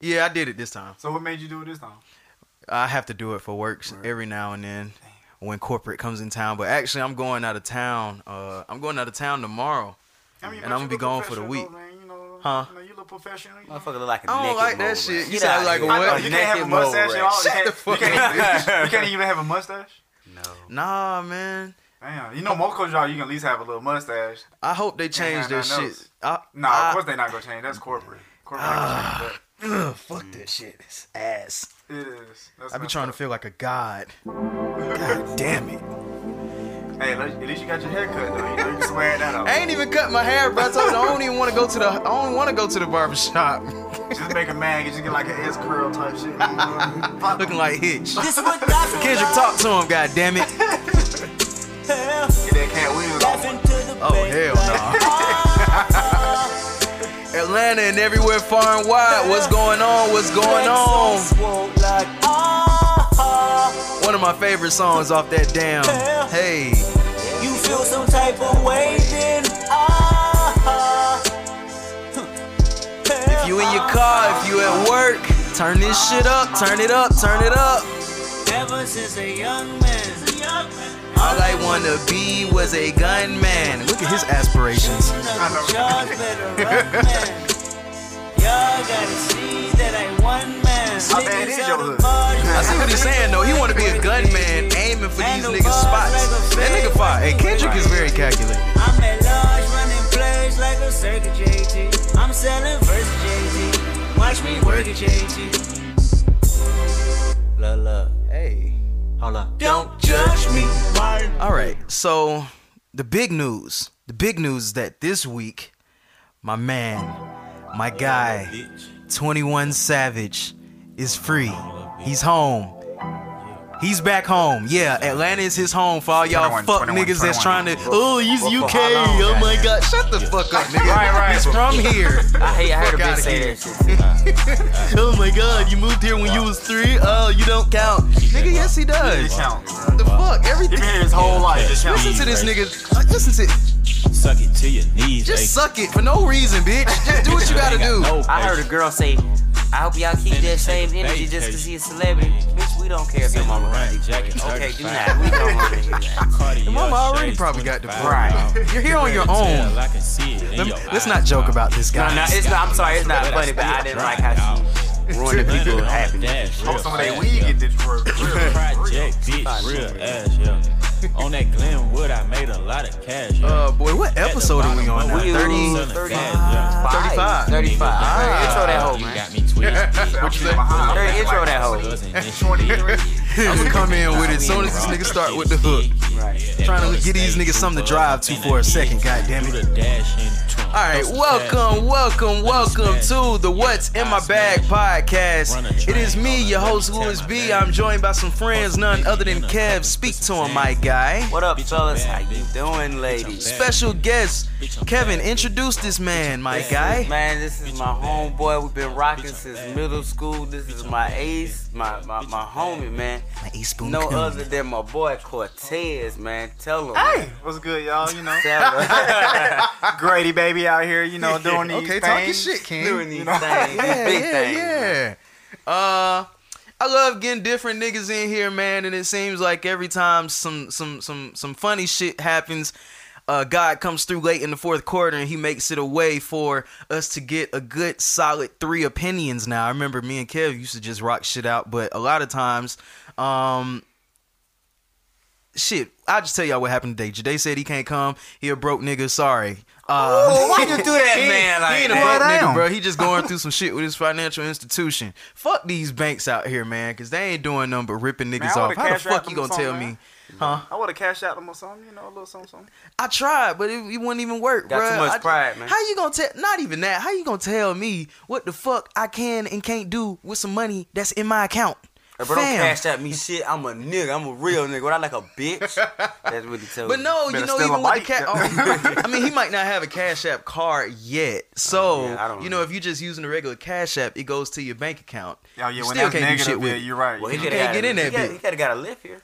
Yeah, I did it this time. So what made you do it this time? I have to do it for work every now and then when corporate comes in town. But actually, I'm going out of town. Uh, I'm going out of town tomorrow. I mean, And I'm gonna be look gone for the professional, week. man, you know, Huh? You know, you look professional. You know. Motherfucker look like a I don't like that mole shit. rat. You sound like a here. What? you can't have a mustache. rat. Y'all. Shut can't, the fuck you can't, up, you can't even have a mustache. No. Nah, man. Damn, you know most coach y'all you can at least have a little mustache. I hope they change their shit. else. I, No, I- of course they're not gonna change. That's corporate. Corporate ain't gonna change Ugh, fuck this shit. It's ass. It is. That's I be messed trying to feel like a god. God damn it. Hey, at least- you got your hair cut though. You know you can swear that out. I ain't even cut my hair, bro. I told you I don't even want to go to the. I don't want to go to the barber shop. Just make a man. you Just get like an S curl type shit. You know? Looking like Hitch. This is what Dr. Kendrick, talk to him, god damn it. Hell, Get that Katt Williams on. laughing to the Oh hell no. Atlanta and everywhere far and wide. What's going on? What's going on? Ah, One of my favorite songs off that damn. Hey, you feel some type of way, then ah. if you in your car, if you at work, turn this shit up, turn it up, turn it up. Ever since a young man, All I wanna be was a gunman. Look at his aspirations. Y'all better run, gotta see that I one man. How bad is your hood? I see what he's saying though. He wanna be a gunman, aiming for these niggas' spots. That nigga fire. Hey, Kendrick is very calculated. I'm at large running plays like a circuit JT. I'm selling versus JT. Watch me work it JT. Look, look. Hey. Hold up. Don't judge me, All right. So the big news, the big news is that this week, my man, my guy, 21 Savage, is free. He's home. He's back home. Yeah, Atlanta is his home for all y'all 21, fuck 21, niggas that's 21. trying to. Oh, he's Well, UK. how Oh my goddamn? God, shut the fuck up, nigga. Right, right. He's from here. I hate. I heard a Fuck bitch say that oh my God, you moved here when you was three. Oh, you don't count, nigga. Yes, he It does. counts. What the fuck? everything. He Everything. been here his whole life. Listen to this nigga. Listen to. Suck it to your knees. Just ayy. suck it for no reason, bitch. Just do what you gotta do. No I heard a girl say, "I hope y'all keep that same energy just cause he's a celebrity." Bitch, we don't care if your mama got Right, it. jacket, Okay, do 35. not. We don't want to hear that. Cartier Your mama already probably got 25 divorced. miles. You're here on your own. I can see it in Let- your Let's not joke about this guy. no, it's not. I'm sorry, it's not funny, but I didn't like how she ruined the people On the happy. dash, real Hope some of they fast, weed get this work. Project, bitch, real ass, yeah. On that Glenwood, I made a lot of cash, yeah. Uh, boy, what episode are we on now? We 30? use 30, 35. 35. All right, intro that hoe, You man. got me twisted. What you say? Hey, intro that hoe. I'm gonna come in with it as soon as this nigga start with the hook. Right. Trying to get these niggas something to drive to for a second, God damn it. All right, welcome, welcome, welcome to the What's in My Bag podcast. It is me, your host Louis B. I'm joined by some friends, none other than Kev. Speak to him, my guy. What up, fellas? How you doing, ladies? Special guest, Kevin. Introduce this man, my guy. Man, this is my homeboy. We've been rocking since middle school. This is my ace, my my, my homie, man. My ace spoon No coon. other than my boy Cortez, man. Tell him. Hey, what's good, y'all? You know, Tell him. Grady baby out here. You know, doing these things. Okay, talk your shit, King. Doing these know? things, these yeah, big yeah, things. yeah. Uh, I love getting different niggas in here, man, and it seems like every time some some some some funny shit happens, uh, God comes through late in the fourth quarter and he makes it a way for us to get a good solid three opinions. Now, I remember me and Kev used to just rock shit out, but a lot of times, um. Shit, I'll just tell y'all what happened today. Jade said he can't come. He a broke nigga. Sorry. Uh, Oh, why you do that, he, man? Like he ain't a that? broke nigga, bro. He just going through some shit with his financial institution. Fuck these banks out here, man, because they ain't doing nothing but ripping niggas I off. How the fuck you gonna tell man. me? Huh? I would have cashed out them or something. You know, a little something, something. I tried, but it, it wouldn't even work, Got bruh. too much I- pride, man. How you gonna tell? Not even that. How you gonna tell me what the fuck I can and can't do with some money that's in my account? Hey, bro, don't cash out me shit. I'm a nigga. I'm a real nigga. What I like a bitch. That's what he told But me. no, you know, steal even a with the bike. cat, oh, I mean, he might not have a Cash App card yet. So, Oh, yeah, I don't you know, know. if you're just using a regular Cash App, it goes to your bank account. Yeah, yeah. You When still that's can't do shit negative, with yeah, you're right. Well, You could can't have get in there. He bitch. could have got a lift here.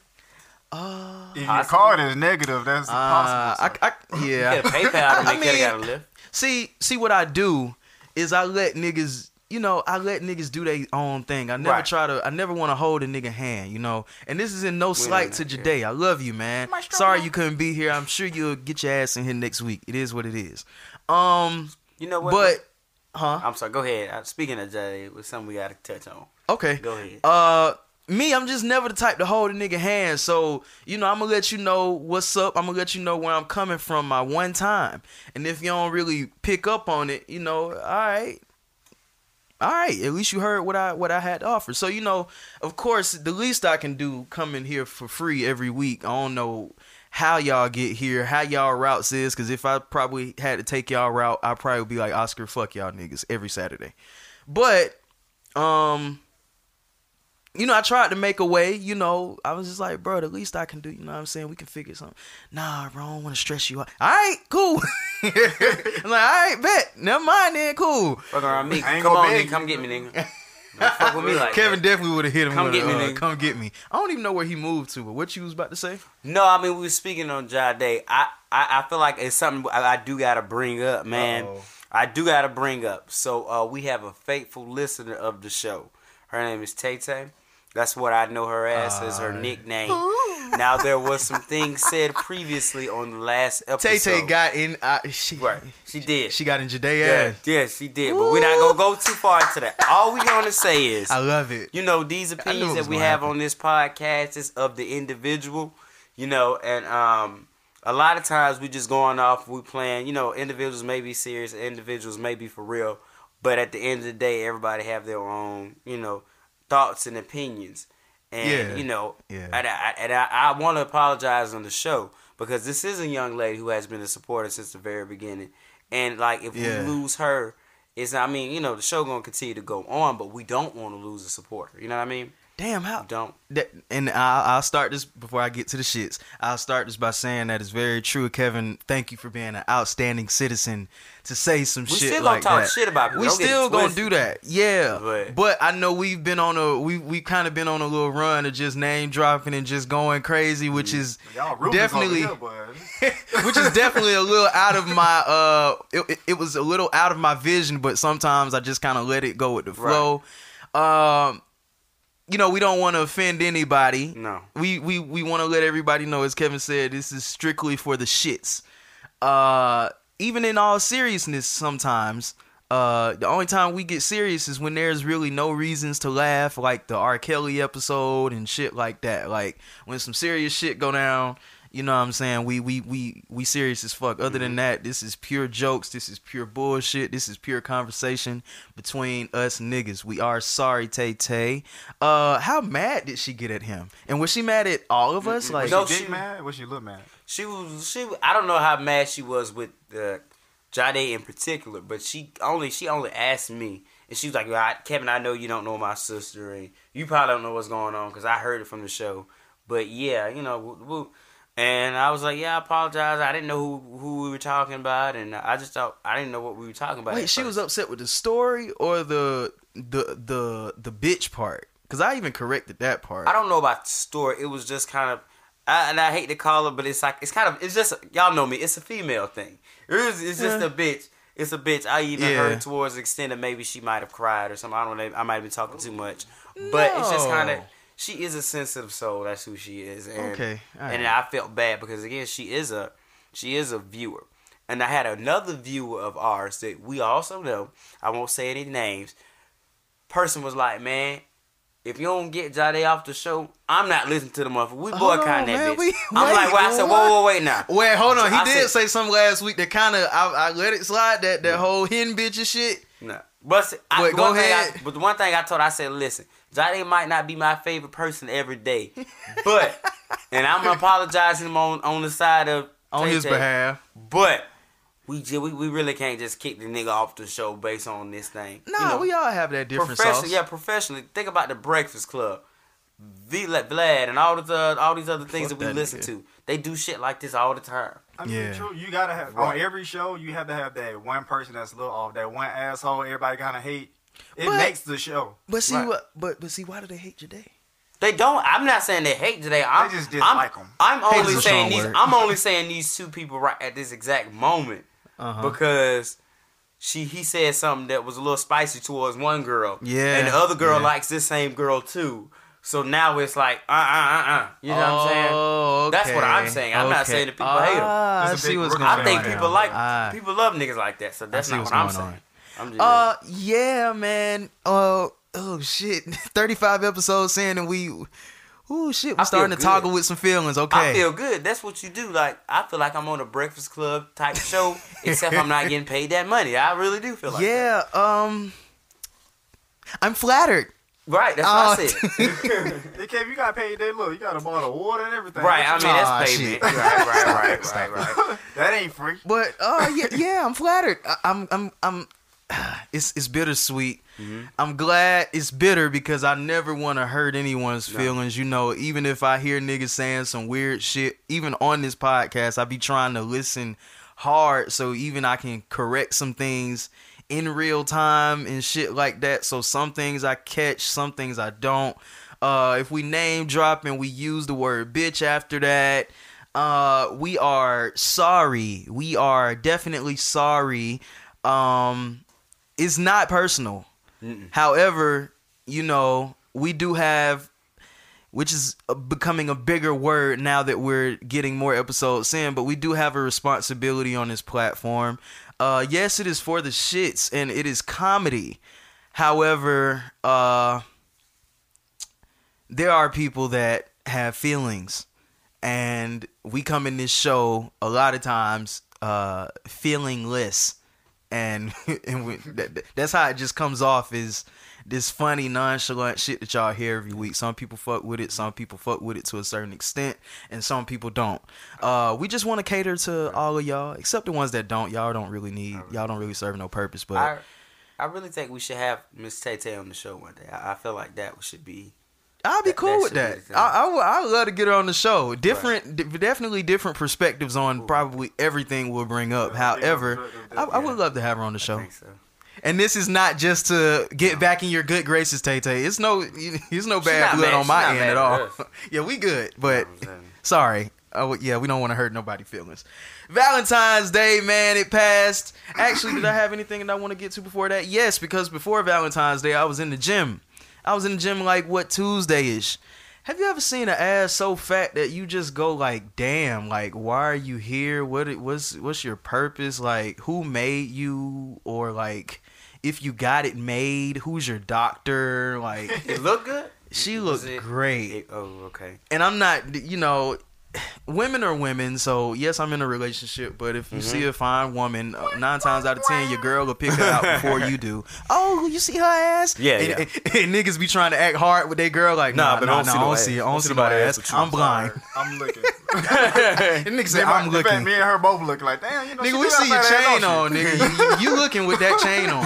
Uh, if your card is negative, that's uh, possible. I, I, He yeah. could have PayPal him. I He could have got a mean- lift. See, see what I do is I let niggas you know, I let niggas do their own thing. I never Right. try to. I never want to hold a nigga hand, you know. And this is in no slight to that, yeah. Jade. I love you, man. Sorry you couldn't be here. I'm sure you'll get your ass in here next week. It is what it is. Um, You know what? but huh? I'm sorry. Go ahead. Uh, Speaking of Jay, it was something we got to touch on. Okay. Go ahead. Uh, me, I'm just never the type to hold a nigga hand. So, you know, I'm gonna let you know what's up. I'm gonna let you know where I'm coming from my one time. And if you don't really pick up on it, you know, all right. All right, at least you heard what I what I had to offer. So, you know, of course, the least I can do coming here for free every week. I don't know how y'all get here, how y'all routes is, because if I probably had to take y'all route, I probably would be like Oscar, fuck y'all niggas every Saturday. But um you know, I tried to make a way, you know. I was just like, bro, the least I can do, you know what I'm saying? We can figure something. Nah, bro, I don't want to stress you out. All right, cool. I'm like, all right, bet. Never mind then, cool. Fuck around me. I ain't Come gonna on, nigga. Come get me, nigga. Fuck with me like Kevin that. definitely would have hit him Come with get me, uh, nigga. come get me. I don't even know where he moved to, but what you was about to say? No, I mean we were speaking on Jade. I, I I feel like it's something I, I do gotta bring up, man. Uh-oh. I do gotta bring up. So uh, we have a faithful listener of the show. Her name is Tay Tay. That's what I know her as as her Alright. nickname. now there was some things said previously on the last episode. Tay Tay got in. Uh, she, right. She did. She got in Jade yeah, yeah, she did. But we're not gonna go too far into that. All we gonna say is I love it. you know these knew it opinions that we have happen. on this podcast is of the individual you know and um a lot of times we just going off we playing you know individuals may be serious individuals may be for real but at the end of the day everybody have their own you know thoughts and opinions and Yeah. you know Yeah. and i, and I, I want to apologize on the show because this is a young lady who has been a supporter since the very beginning and like if Yeah. we lose her it's I mean, you know, the show gonna continue to go on, but we don't want to lose a supporter. You know what I mean? Damn, how don't. that, and I'll, I'll start this before I get to the shits. I'll start this by saying that it's very true, Kevin. Thank you for being an outstanding citizen to say some shit. We shit still gonna like talk that. shit about people. We Don't still gonna do that, yeah. But- But, I know we've been on a we we kind of been on a little run of just name dropping and just going crazy, which is Y'all definitely here, which is definitely a little out of my uh it, it- it was a little out of my vision but sometimes i just kind of let it go with the flow um you know we don't want to offend anybody. No. we we we want to let everybody know as kevin said this is strictly for the shits. Uh even in all seriousness sometimes uh the only time we get serious is when there's really no reasons to laugh like the r. Kelly episode and shit like that. Like when some serious shit go down you know what i'm saying we we we we serious as fuck other than that this is pure jokes this is pure bullshit this is pure conversation between us niggas we are sorry tay tay uh how mad did she get at him and was she mad at all of us like No, Was she she- mad? Was she look mad? She was she. I don't know how mad she was with uh, Jade in particular, but she only she only asked me, and she was like, "I- "Kevin, I know you don't know my sister, and you probably don't know what's going on because I heard it from the show." But yeah, you know, woo- woo. And I was like, "Yeah, I apologize. I didn't know who who we were talking about, and I just thought I didn't know what we were talking about." Wait, she first. was upset with the story or the the the the bitch part? Because I even corrected that part. I don't know about the story. It was just kind of, I, and I hate to call it, but it's like it's kind of it's just y'all know me. It's a female thing. It's, it's just Yeah. a bitch. It's a bitch. I even Yeah. heard towards the extent that maybe she might have cried or something. I don't know. I might have been talking too much, but it's just kind of. She is a sensitive soul. That's who she is. And, Okay, all and. I felt bad because again, she is a she is a viewer. And I had another viewer of ours that we also know. I won't say any names. Person was like, man, if you don't get Jade off the show, I'm not listening to the motherfucker. We boycotting that bitch. We- I'm wait, like, well, I said, whoa, whoa, wait now. Wait, hold on. So He I did said- say something last week that kind of I, I let it slide. That that whole hidden bitch and shit. No. But, see, I, go ahead. I, but the one thing I told, I said, listen, Jade might not be my favorite person every day, but, and I'm apologizing on on the side of On Tay his Tay, behalf. but. We, ju- we we really can't just kick the nigga off the show based on this thing. Nah, You know? we all have that different professional, sauce. yeah, professionally. Think about the Breakfast Club, V Vlad, and all the uh, all these other things Fuck that we that listen nigga. to. They do shit like this all the time. I mean, Yeah. true. You gotta have Right. on every show. You have to have that one person that's a little off, that one asshole. Everybody kind of hate. It But- makes the show. But see Right. what? But but see, why do they hate Jade? They don't. I'm not saying they hate today. I'm just I'm, dislike 'em. I'm only saying these. word. I'm only saying these two people right at this exact moment Uh-huh. because she he said something that was a little spicy towards one girl. Yeah, And the other girl yeah. likes this same girl too. So now it's like uh uh uh uh. You know what I'm saying? Oh, That's what I'm saying. I'm not saying that people hate 'em. Ah, I There's see what's group going I think right people now. like Ah. people love niggas like that. So that's not what I'm saying. on. Saying. I'm just Uh, yeah, man. Uh, oh shit, thirty-five episodes in, and we, oh shit, I we're starting to good. toggle with some feelings. Okay, I feel good. That's what you do. Like I feel like I'm on a Breakfast Club type show, except I'm not getting paid that money. I really do feel like that. yeah. Um, I'm flattered. Right. That's Oh, what I said. Hey, Kev, you got paid that look. You got a bottle of water and everything. right. I mean that's shit. payment. Right. Right. Right. Right. Right. that ain't free. But uh, yeah, yeah, I'm flattered. I, I'm, I'm, I'm. It's it's bittersweet. Mm-hmm. I'm glad it's bitter because I never want to hurt anyone's No. feelings. You know, even if I hear niggas saying some weird shit, even on this podcast, I be trying to listen hard so even I can correct some things in real time and shit like that. So some things I catch, some things I don't. Uh, if we name drop and we use the word bitch after that, uh, we are sorry. We are definitely sorry. Um, it's not personal. However, you know, we do have, which is becoming a bigger word now that we're getting more episodes in, but we do have a responsibility on this platform. Uh, yes, it is for the shits and it is comedy. However, uh, there are people that have feelings and we come in this show a lot of times uh feelingless and and we, that, that's how it just comes off is this funny nonchalant shit that y'all hear every week some people fuck with it some people fuck with it to a certain extent and some people don't uh we just want to cater to all of y'all except the ones that don't y'all don't really need y'all don't really serve no purpose but I I really think we should have Miss Tay Tay on the show one day. I, I feel like that should be. I'll be That- cool that with that. I, I, would- I love to get her on the show. Different, d- definitely different perspectives on probably everything we'll bring up. However, I, I would love to have her on the show. so. And this is not just to get back in your good graces, Tay Tay. It's no, it's no bad blood mad- on my end at all. yeah, we good, but sorry. Oh yeah, we don't want to hurt nobody's feelings. Valentine's Day, man, it passed. Actually, did I have anything that I want to get to before that? Yes, because before Valentine's Day, I was in the gym. I was in the gym like what Tuesday ish. Have you ever seen an ass so fat that you just go like, damn, like why are you here? What it- what's what's your purpose? Like who made you or like if you got it made, who's your doctor? Like It look good. she looked great it- oh, okay. and I'm not, you know, women are women. So yes, I'm in a relationship. But if you see Mm-hmm. a fine woman, uh, nine times out of ten, your girl will pick her out before you do. Oh, you see her ass? Yeah, and, yeah. And, and niggas be trying to act hard with their girl, like Nah, nah, but nah, I don't see I don't ass. see it. I Don't don't see see no no ass ass. I'm blind. I'm looking. And niggas say Me and my- I'm in fact, looking. me and her both look like, damn, you know, Nigga, we see your got fat ass, chain on, nigga. You, you looking with that chain on.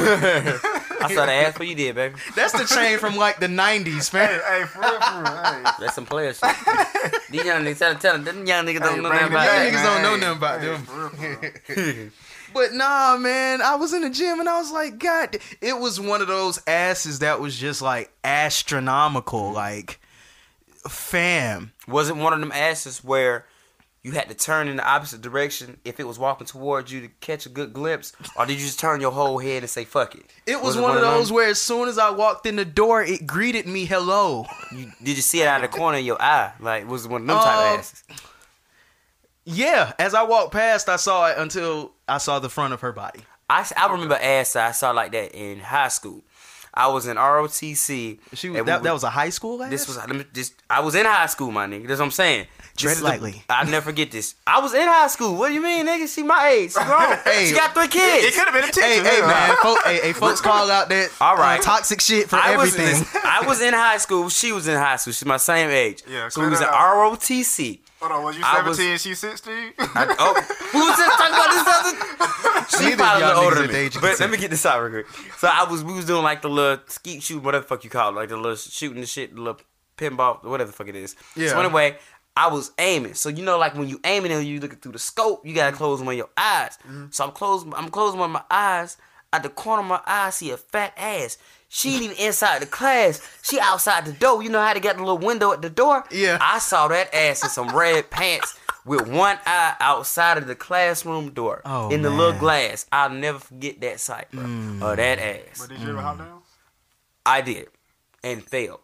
I saw the ass for you did, baby. That's the chain from like the '90s, Hey, man. hey, for real, for real. Hey. That's some player shit. These young niggas, tell, tell them, them young niggas don't Hey, know nothing about back, it. niggas don't know nothing about them. for real, for real. But nah, man, I was in the gym and I was like, God, it was one of those asses that was just like astronomical, like, fam. Was it one of them asses where you had to turn in the opposite direction if it was walking towards you to catch a good glimpse, or did you just turn your whole head and say "fuck it"? It was, it one, of those where as soon as I walked in the door, it greeted me hello. You, did you see it out of the corner of your eye? Like was one of them type Uh, of asses? Yeah, as I walked past, I saw it until I saw the front of her body. I, I remember ass I saw like that in high school. I was in ROTC. She was, that, were- that was a high school ass? This was let me just. I was in high school, my nigga. That's what I'm saying. This Tread lightly. I'll never forget this. I was in high school. What do you mean, nigga? She my age. She grown. Hey. she got three kids. It could have been a teacher. Hey, hey, yeah. man, folks, hey, hey, folks call out that All right. uh, toxic shit for I was, everything. listen, I was in high school. She was in high school. She's my same age. Yeah, so we clear was in that out. ROTC. Hold on, was you I was- 17 she 16? I, oh, who was just talking about this other? She probably a older niggas than at me. But let me get this out real quick. So I was, we was doing like the little skeet shoot, whatever the fuck you call it, like the little shooting the shit, the little pinball, whatever the fuck it is. Yeah. So anyway, I was aiming. So you know, like when you aiming and you looking through the scope, you gotta close one of your eyes. Mm-hmm. So I'm closing, I'm closing one of my eyes. At the corner of my eye, I see a fat ass. She ain't even inside the class. She outside the door. You know how to get the little window at the door? Yeah. I saw that ass in some red pants with one eye outside of the classroom door Oh, in the little man. Mm. glass. I'll never forget that sight, bro. Or that ass. But did you ever hop down? I did and failed.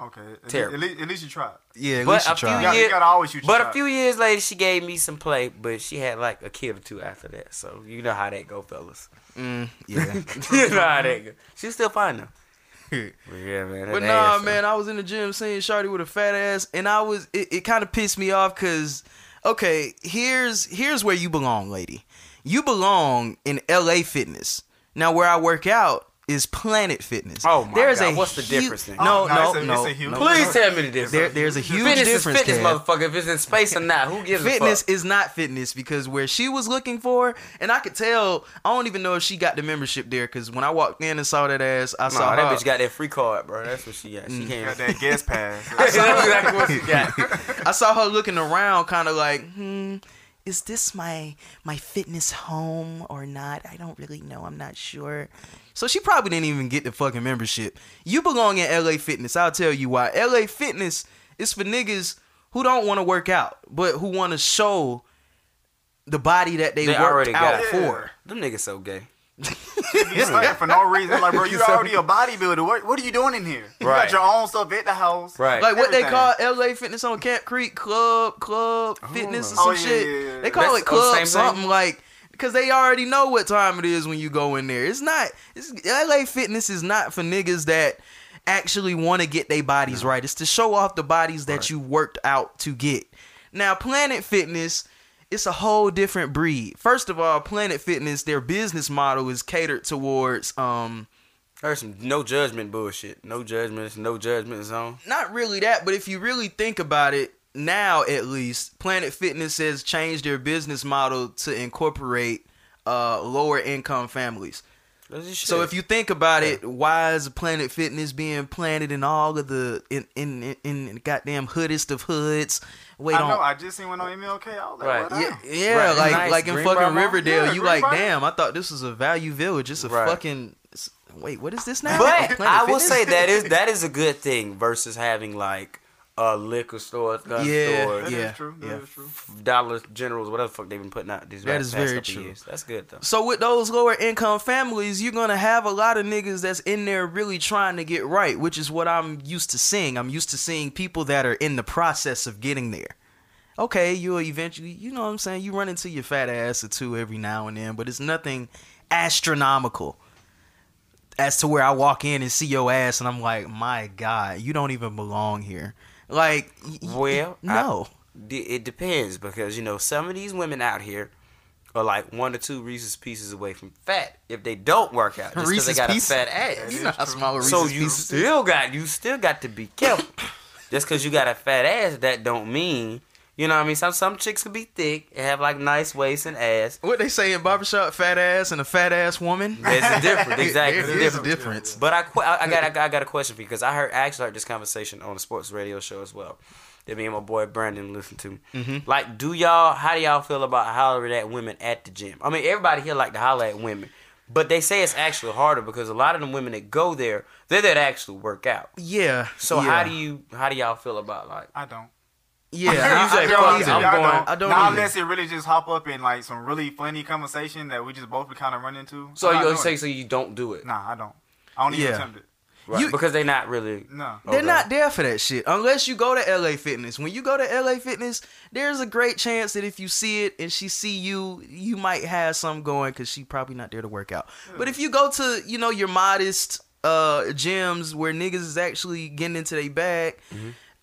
Okay. At, Terrible. At, least, at least you tried. Yeah, at But least you a few You tried. gotta, Yeah. you gotta always shoot your But a few years later, she gave me some play, but she had like a kid or two after that. So you know how that go, fellas. Mm, yeah. you know that go. She's still fine though. Yeah, man. But nah, ass, man, I was in the gym seeing Shorty with a fat ass, and I was it, it kind of pissed me off because okay, here's here's where you belong, lady. You belong in LA Fitness. Now, where I work out is Planet Fitness. Oh my there's God, a what's the hu- difference then? No, Oh, no, no, no, it's a- no. it's a huge- no. Please tell me the difference. There, there's a huge fitness difference is fitness, there. motherfucker. If it's in space or not, who gives Fitness a fuck? Fitness is not fitness because where she was looking for, and I could tell. I don't even know if she got the membership there because when I walked in and saw that ass, I Nah, saw that her. bitch got that free card, bro. That's what she got. She Mm. can't. Got that guest pass. That's exactly what she got. I saw her looking around, kind of like, hmm, is this my my fitness home or not? I don't really know. I'm not sure. So she probably didn't even get the fucking membership. You belong in LA Fitness. I'll tell you why. LA Fitness is for niggas who don't want to work out, but who want to show the body that they, They worked already got out it. for. Them niggas so gay. You for no reason. Like, bro, you already a bodybuilder. What, what are you doing in here? You Right. got your own stuff at the house. Right. Like what they call LA Fitness on Camp Creek Club, Club Fitness oh. or some Oh, yeah, shit. yeah, yeah. They call That's it the Club same thing? something like because they already know what time it is when you go in there. It's not. It's, LA Fitness is not for niggas that actually want to get their bodies right. It's to show off the bodies that you worked out to get. Now, Planet Fitness. It's a whole different breed. First of all, Planet Fitness, their business model is catered towards um There's some no judgment bullshit. No judgments, no judgment zone. not really that, but if you really think about it, now at least, Planet Fitness has changed their business model to incorporate uh, lower income families. So if you think about it, why is Planet Fitness being planted in all of the in in in, in goddamn hoodest of hoods? Wait I on. know. I just seen one on MLK. I was like, Right. yeah, up? yeah, Right. like Nice. like in Greenbrier fucking Mall? Riverdale, Yeah, you like, Greenbrier. damn, I thought this was a Value Village. It's a Right. fucking. Wait, what is this now? But I will Fitness? say that is that is a good thing versus having like a liquor store, gun Yeah, store, That is yeah, true. That yeah. true. Dollar Generals, whatever the fuck they've been putting out these That right is past very couple true. Years. That's good though. So with those lower income families, you're gonna have a lot of niggas that's in there really trying to get right, which is what I'm used to seeing. I'm used to seeing people that are in the process of getting there. Okay, you'll eventually, you know what I'm saying, you run into your fat ass or two every now and then, but it's nothing astronomical. As to where I walk in and see your ass and I'm like, my God, you don't even belong here. Like, Well, no. D- it depends because you know some of these women out here are like one or two Reese's pieces away from fat if they don't work out just because they got Pieces? a fat ass. you know how small a So you still got you still got to be careful. Just because you got a fat ass, that don't mean you know what I mean. Some some chicks could be thick and have like nice waist and ass. What they say in barbershop, fat ass and a fat ass woman? There's a difference, exactly. There There's a difference. difference. But I, I I got I got a question for you because I heard I actually heard this conversation on a sports radio show as well. That me and my boy Brandon listened to. Mm-hmm. Like, do y'all? How do y'all feel about hollering at women at the gym? I mean, everybody here like to holler at women, but they say it's actually harder because a lot of the women that go there, they're there to actually work out. Yeah. So yeah. how do you how do y'all feel about like? I don't. Yeah, You I, say I fuck don't it, either. I'm going- don't. I don't Not unless it really just hop up in like some really funny conversation that we just both kind of run into. So I'm not you say so you don't do it, Nah, I don't. I don't even Yeah. attempt it. right? You- because they're not really. No. They're Okay. not there for that shit unless you go to LA Fitness. When you go to LA Fitness, there's a great chance that if you see it and she see you, you might have some going because she probably not there to work out. But if you go to you know your modest uh gyms where niggas is actually getting into their bag,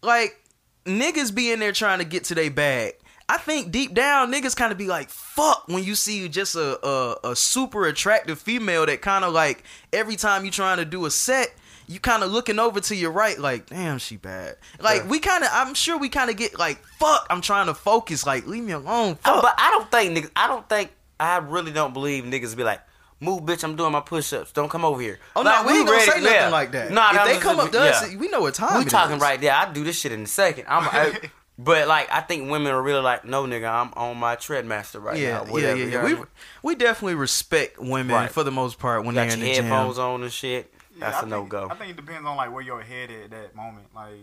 like niggas be in there trying to get to their bag. I think deep down niggas kind of be like fuck when you see just a a, a super attractive female that kind of like every time you trying to do a set you kind of looking over to your right like damn she bad like Yeah. we kind of i'm sure we kind of get like fuck i'm trying to focus like leave me alone uh, fuck. but I don't think niggas. I don't think. I really don't believe niggas be like, "Move, bitch! I'm doing my push-ups. Don't come over here." oh Like, no we ain't gonna ready- say nothing yeah. like that Nah, if they come up to yeah. us we know what time We it talking is. right there. I do this shit in a second. I'm. I, but like, I think women are really like, "No, nigga, I'm on my treadmaster right yeah, now." yeah, Whatever, yeah, you yeah. know We what I mean? we definitely respect women Right. for the most part when got they're in your the gym. headphones on and shit. Yeah, That's I a no go. I think it depends on like where your head at at that moment. Like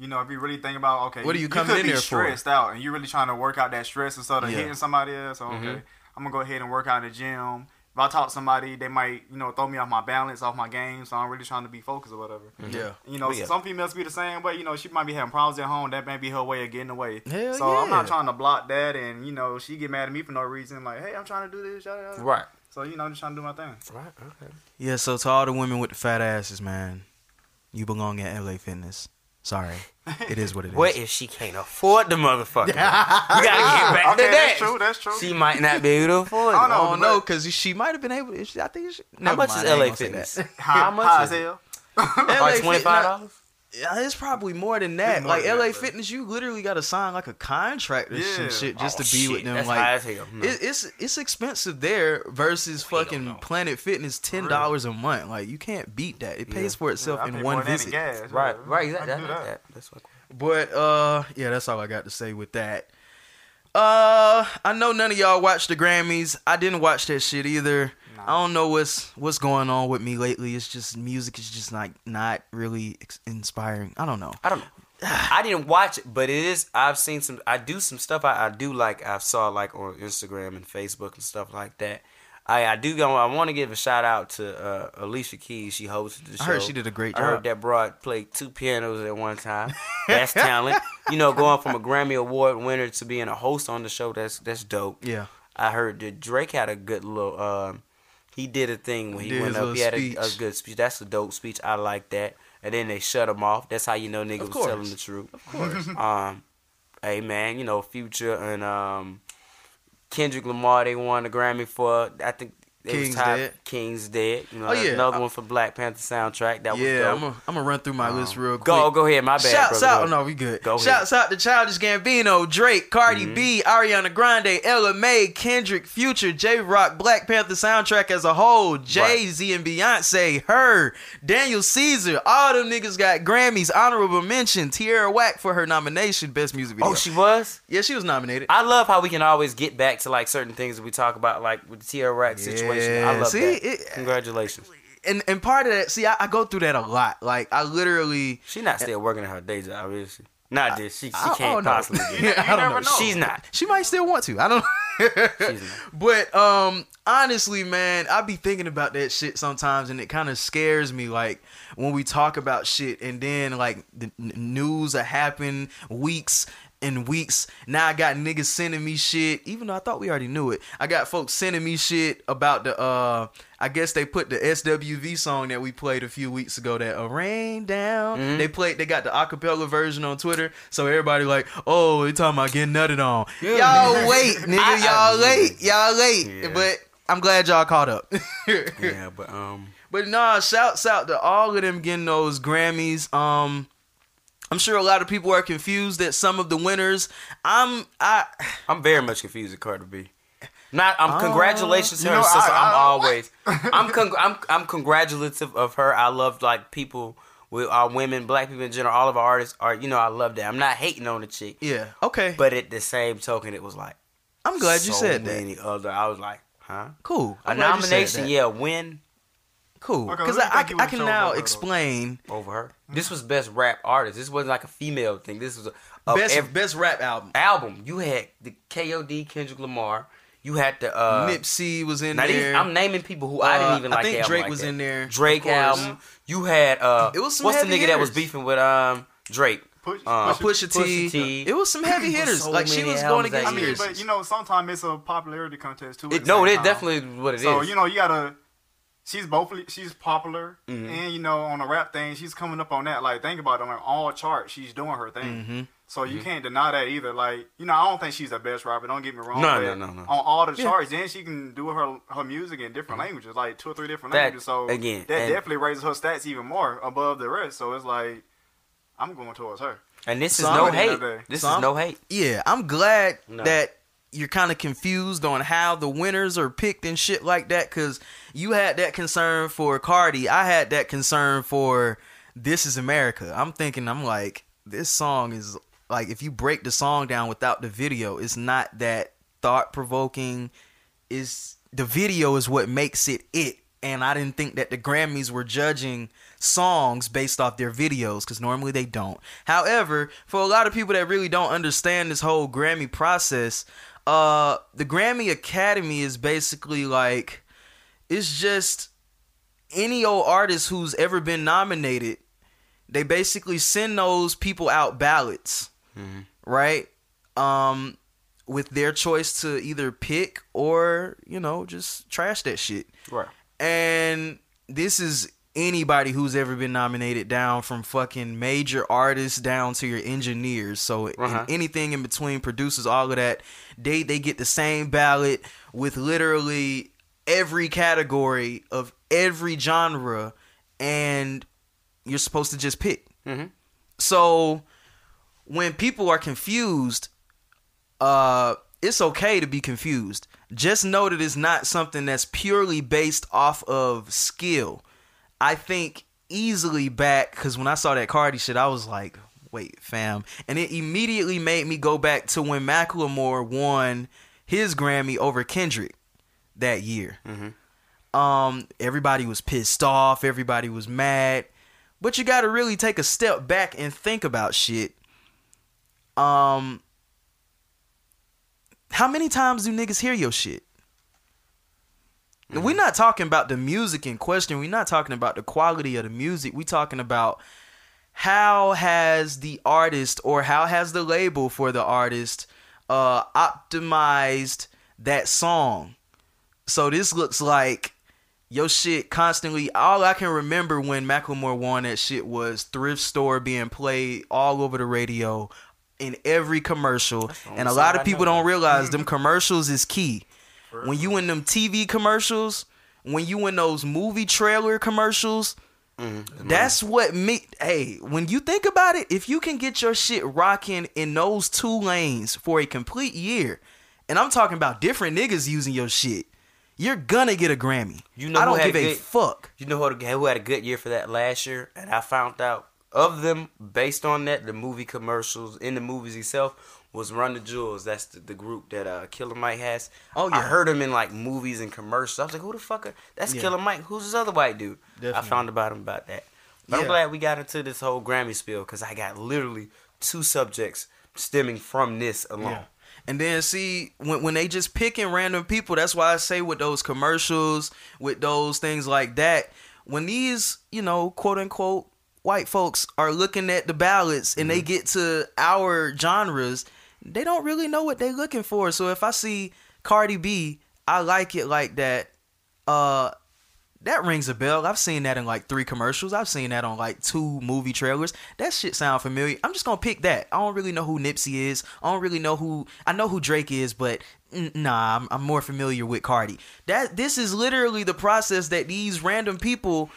you know, if you really think about okay, What are you could coming in be there for? stressed out, and you're really trying to work out that stress instead of Yeah. hitting somebody else. So, okay, Mhm. I'm gonna go ahead and work out in the gym. If I talk to somebody, they might you know throw me off my balance, off my game. So I'm really trying to be focused or whatever. Mm-hmm. Yeah. You know, Oh, yeah. some females be the same way. You know, she might be having problems at home. That may be her way of getting away. Hell so I'm not trying to block that, and you know, she get mad at me for no reason. Like, hey, I'm trying to do this. Yada, yada. Right. So you know, I'm just trying to do my thing. Right. Okay. Yeah, so to all the women with the fat asses, man, you belong at LA Fitness. Sorry. It is what it is. What if she can't afford the motherfucker? you gotta get back Okay, to that. that's true. That's true. She might not be able to afford it. I I don't don't know, oh, because she might have been able to. she- I think she, How much mind, is LA Fitness? that. How much high is as it? hell. LA Like twenty five dollars. Yeah, it's probably more than that. More Like than LA that. Fitness, you literally got to sign like a contract or some shit just Oh, to be shit, with them. That's like high as hell. No. it, it's it's expensive there versus fucking. Planet Fitness ten dollars a month. Like you can't beat that. It pays for itself I in pay one more than visit. gas. right. Yeah, Right. Exactly. That, that. that, that's what. But uh, yeah, that's all I got to say with that. Uh, I know none of y'all watched the Grammys. I didn't watch that shit either. Nah. I don't know what's what's going on with me lately. It's just music is just like not really ex- inspiring. I don't know. I don't know. I didn't watch it, but it is. I've seen some. I do some stuff. I, I do like. I saw like on Instagram and Facebook and stuff like that. I I do go. I want to give a shout out to uh, Alicia Keys. She hosted the show. I heard she did a great job. I heard that broad played two pianos at one time. That's talent. You know, going from a Grammy Award winner to being a host on the show. That's that's dope. Yeah. I heard that Drake had a good little. Um, he did a thing when he Did went up. He had a, a good speech. That's a dope speech. I like that. And then they shut him off. That's how you know niggas Of was telling the truth. Of course. Um, hey man, you know Future and um, Kendrick Lamar. They won the Grammy for. I think. King's Dead. King's Dead. You know, Oh, yeah. another I- one for Black Panther soundtrack. That was yeah, dope. I'm gonna run through my list real quick. Go, go ahead. My bad. Shouts brother. out, no, we good. Go ahead. Shouts out to Childish Gambino, Drake, Cardi Mm-hmm. B, Ariana Grande, Ella Mai, Kendrick, Future, J Rock, Black Panther soundtrack as a whole, Jay Z and Beyonce, her, Daniel Caesar, all them niggas got Grammys, honorable mention, Tierra Whack for her nomination, best music video. Oh, she was. yeah, she was nominated. I love how we can always get back to like certain things that we talk about, like with the Tierra Whack situation. I Yeah, love see, that. it- Congratulations. and and part of that, see, I, I go through that a lot. Like I literally, She not still working at her day job, is she? Not this. She, she I- I can't know. possibly. Be. I don't know. know. She's not. She might still want to. I don't know. She's not. But um honestly, man, I be thinking about that shit sometimes and it kind of scares me like when we talk about shit and then like the n- news will happen weeks and weeks. Now I got niggas sending me shit even though I thought we already knew it. I got folks sending me shit about the uh I guess they put the SWV song that we played a few weeks ago that uh, rain down. Mhm. They played they got the acapella version on Twitter. So everybody like, "Oh, they talking about getting nutted on." Y'all wait, nigga. I- I- y'all late. Y'all late. Yeah. But I'm glad y'all caught up. Yeah, but um, But nah, shouts out to all of them getting those Grammys. Um, I'm sure a lot of people are confused at some of the winners. I'm I I'm very much confused at Cardi B. Not. I'm Oh. congratulations to her, know, sister. I- I'm always. I'm con- I'm I'm congratulative of her. I love like people with our women, black people in general. All of our artists are. You know, I love that. I'm not hating on the chick, yeah okay. but at the same token, it was like I'm glad you so said that. many other. I was like, huh? Cool. A I'm you said nomination, yeah, win Cool. Because who do you I, I can now over her, though? explain over her. This was best rap artist. This wasn't like a female thing. This was a, of best every- best rap album. album. You had the K.O.D. Kendrick Lamar. You had the uh, Nipsey was in Now these, there. I'm naming people who I didn't Uh, even I like. think the album Drake like was that. in there, Drake of album. You had uh, It was some what's the heavy nigga that was beefing with um Drake? Push, Uh, push, Pusha T. Pusha T. It was some heavy hitters. so like she was going that against I mean, but you know, sometimes it's a popularity contest too. It, no, same it time. definitely what it is. So you know, you gotta. She's both. She's popular, Mhm. and you know, on the rap thing, she's coming up on that. Like, think about it. On all charts, she's doing her thing. Mm-hmm. So you can't deny that either. Like, you know, I don't think she's the best rapper. Don't get me wrong. No, but no, no, no. On all the Yeah. charts, then she can do her her music in different languages, like two or three different That- languages. So again, that and- definitely raises her stats even more above the rest. So it's like, I'm going towards her. and this is So no hate. This So is no hate. Yeah, I'm glad No. that you're kind of confused on how the winners are picked and shit like that because you had that concern for Cardi. I had that concern for This Is America. I'm thinking, I'm like, this song is like, if you break the song down without the video, it's not that thought provoking. Is the video is what makes it it. and I didn't think that the Grammys were judging songs based off their videos because normally they don't. However, for a lot of people that really don't understand this whole Grammy process, uh, the Grammy Academy is basically like it's just any old artist who's ever been nominated. They basically send those people out ballots, right? Um, with their choice to either pick or you know just trash that shit. Right. And this is anybody who's ever been nominated down from fucking major artists down to your engineers. So Uh-huh. and anything in between producers, all of that, they they get the same ballot with literally every category of every genre and you're supposed to just pick. Mhm. So when people are confused, uh, it's okay to be confused. Just know that it's not something that's purely based off of skill. I think easily back because when I saw that Cardi shit, I was like, "Wait, fam!" And it immediately made me go back to when Macklemore won his Grammy over Kendrick that year. Um, everybody was pissed off. Everybody was mad. But you got to really take a step back and think about shit. Um, how many times do niggas hear your shit? We're not talking about the music in question. We're not talking about the quality of the music. We're talking about how has the artist or how has the label for the artist uh, optimized that song. So this looks like your shit constantly. All I can remember when Macklemore won that shit was thrift store being played all over the radio in every commercial, and a lot of people don't realize them commercials is key. When you in them TV commercials, when you in those movie trailer commercials, mm-hmm. that's what me. Hey, when you think about it, if you can get your shit rocking in those two lanes for a complete year, and I'm talking about different niggas using your shit, you're gonna get a Grammy. You know I don't give a good- fuck. You know who had, who had a good year for that last year? And I found out of them based on that, the movie commercials in the movies itself was Run the Jewels. That's the, the group that uh, Killer Mike has. Oh, yeah, I heard him in like movies and commercials. I was like, who the fuck? Are, that's Yeah. Killer Mike. Who's this other white dude? I found about him about that. But I'm glad we got into this whole Grammy spiel because I got literally two subjects stemming from this alone. And then see when when they just picking random people, that's why I say with those commercials, with those things like that, when these, you know, quote unquote white folks are looking at the ballots and they get to our genres, they don't really know what they're looking for. So if I see Cardi B, I like it like that. Uh that rings a bell. I've seen that in like three commercials. I've seen that on like two movie trailers. That shit sound familiar. I'm just gonna pick that. I don't really know who Nipsey is. I don't really know who. I know who Drake is, but nah, I'm, I'm more familiar with Cardi. That this is literally the process that these random people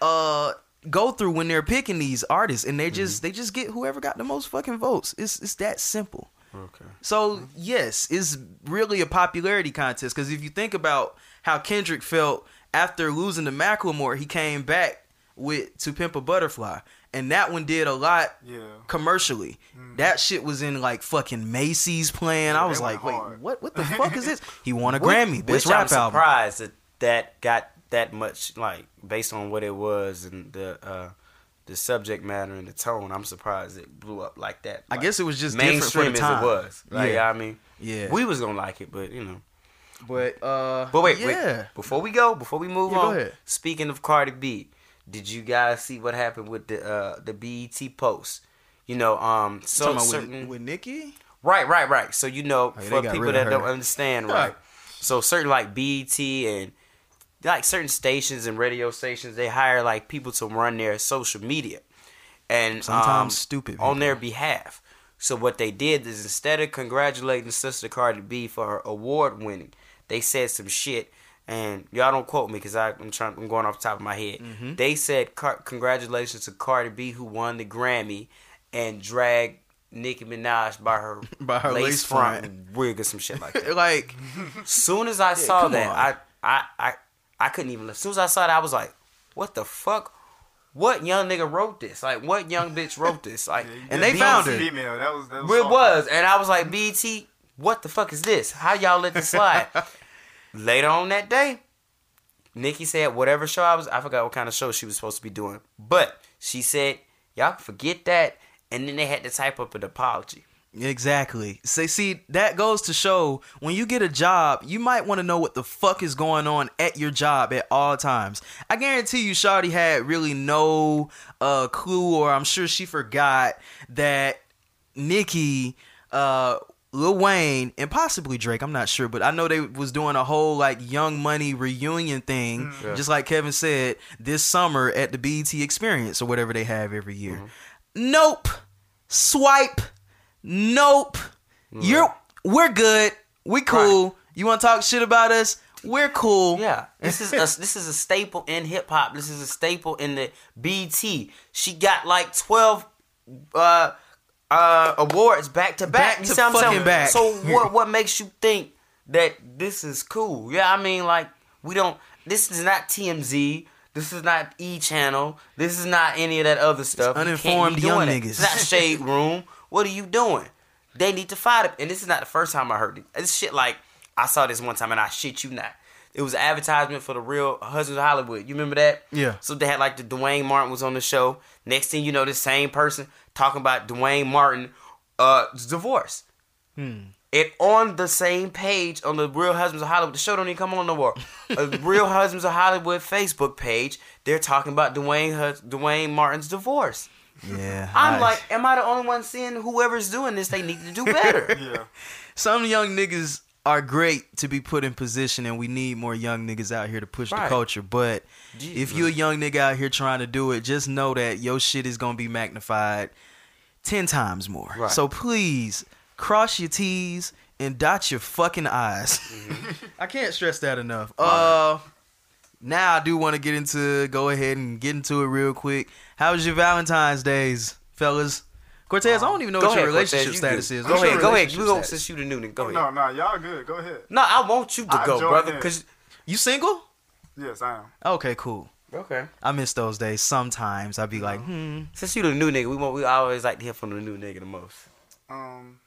uh go through when they're picking these artists, and they just they just get whoever got the most fucking votes. It's it's that simple. Okay. So yes, it's really a popularity contest because if you think about how Kendrick felt after losing to Macklemore, he came back with "To Pimp a Butterfly," and that one did a lot Yeah. commercially. That shit was in like fucking Macy's playing. I was went like, wait, hard. what? What the fuck is this? He won a Which- Grammy, best which rap I'm album. surprised that that got that much like based on what it was and the uh the subject matter and the tone. I'm surprised it blew up like that. I guess it was just different for mainstream as it was. Like Yeah. I mean, Yeah, we was gonna like it, but you know. but uh, But wait, yeah. wait. Before we go, before we move Yeah, on. Speaking of Cardi B, did you guys see what happened with the uh the BET post? You know, um, so certain with, with Nicki. Right, right, right. So you know, Oh, for people that don't understand, right? So certain like BET and like certain stations and radio stations, they hire like people to run their social media, and Sometimes um, stupid on their behalf. So what they did is instead of congratulating Sister Cardi B for her award winning, they said some shit. And y'all don't quote me because I'm trying. I'm going off the top of my head. Mm-hmm. They said Car- congratulations to Cardi B who won the Grammy and dragged Nicki Minaj by her By her lace, lace front, front. wig or some shit like that. Like, soon as I saw that, on. I, I I I couldn't even. As soon as I saw that, I was like, "What the fuck? What young nigga wrote this? Like, what young bitch wrote this? Like, And they found it. Female. That was. That was. It was, and I was like, BT, what the fuck is this? How y'all let this slide? Later on that day, Nicki said whatever show I was, I forgot what kind of show she was supposed to be doing, but she said y'all forget that, and then they had to type up an apology. Exactly. So see, that goes to show when you get a job, you might want to know what the fuck is going on at your job at all times. I guarantee you, Shawty had really no uh, clue, or I'm sure she forgot that Nicki uh, Lil Wayne, and possibly Drake. I'm not sure, but I know they was doing a whole like Young Money reunion thing, just like Kevin said this summer at the BET Experience or whatever they have every year. Nope. Swipe. Nope. You're we're good. We cool. You want to talk shit about us? We're cool. Yeah, this is a, this is a staple in hip hop. This is a staple in the BET. She got like twelve uh, uh, awards back to back. Back You to see what I'm fucking saying? back. So what what makes you think that this is cool? Yeah, I mean like we don't. This is not TMZ. This is not E Channel. This is not any of that other stuff. You be uninformed young doing it. niggas. It's not Shade Room. What are you doing? They need to fight it. And this is not the first time I heard it. This shit like I saw this one time and I shit you not. It was an advertisement for the real Husbands of Hollywood. You remember that? Yeah. So they had like the Duane Martin was on the show. Next thing you know, the same person talking about Duane Martin uh divorce. It on the same page on the Real Husbands of Hollywood. The show don't even come on no more. a Real Husbands of Hollywood Facebook page. They're talking about Dwayne Hus- Duane Martin's divorce. Yeah. I'm I- like, am I the only one seeing whoever's doing this? They need to do better. Yeah. some young niggas are great to be put in position, and we need more young niggas out here to push the culture. But Gee, if you're a young nigga out here trying to do it, just know that your shit is gonna be magnified ten times more. Right. So please cross your T's and dot your fucking I's. Mm-hmm. I can't stress that enough. Uh, now I do want to get into go ahead and get into it real quick. How was your Valentine's days, fellas? Cortez, I don't even know Go what your ahead, Cortez, relationship you status good. is. Go What's ahead, go ahead. You go status? since you the new nigga. Go ahead. No, no, y'all good. Go ahead. No, I want you to I go, brother. in. Cause You single? Yes, I am. Okay, cool. okay. I miss those days. Sometimes I'd be like, hmm. Since you the new nigga, we want we always like to hear from the new nigga the most. Um,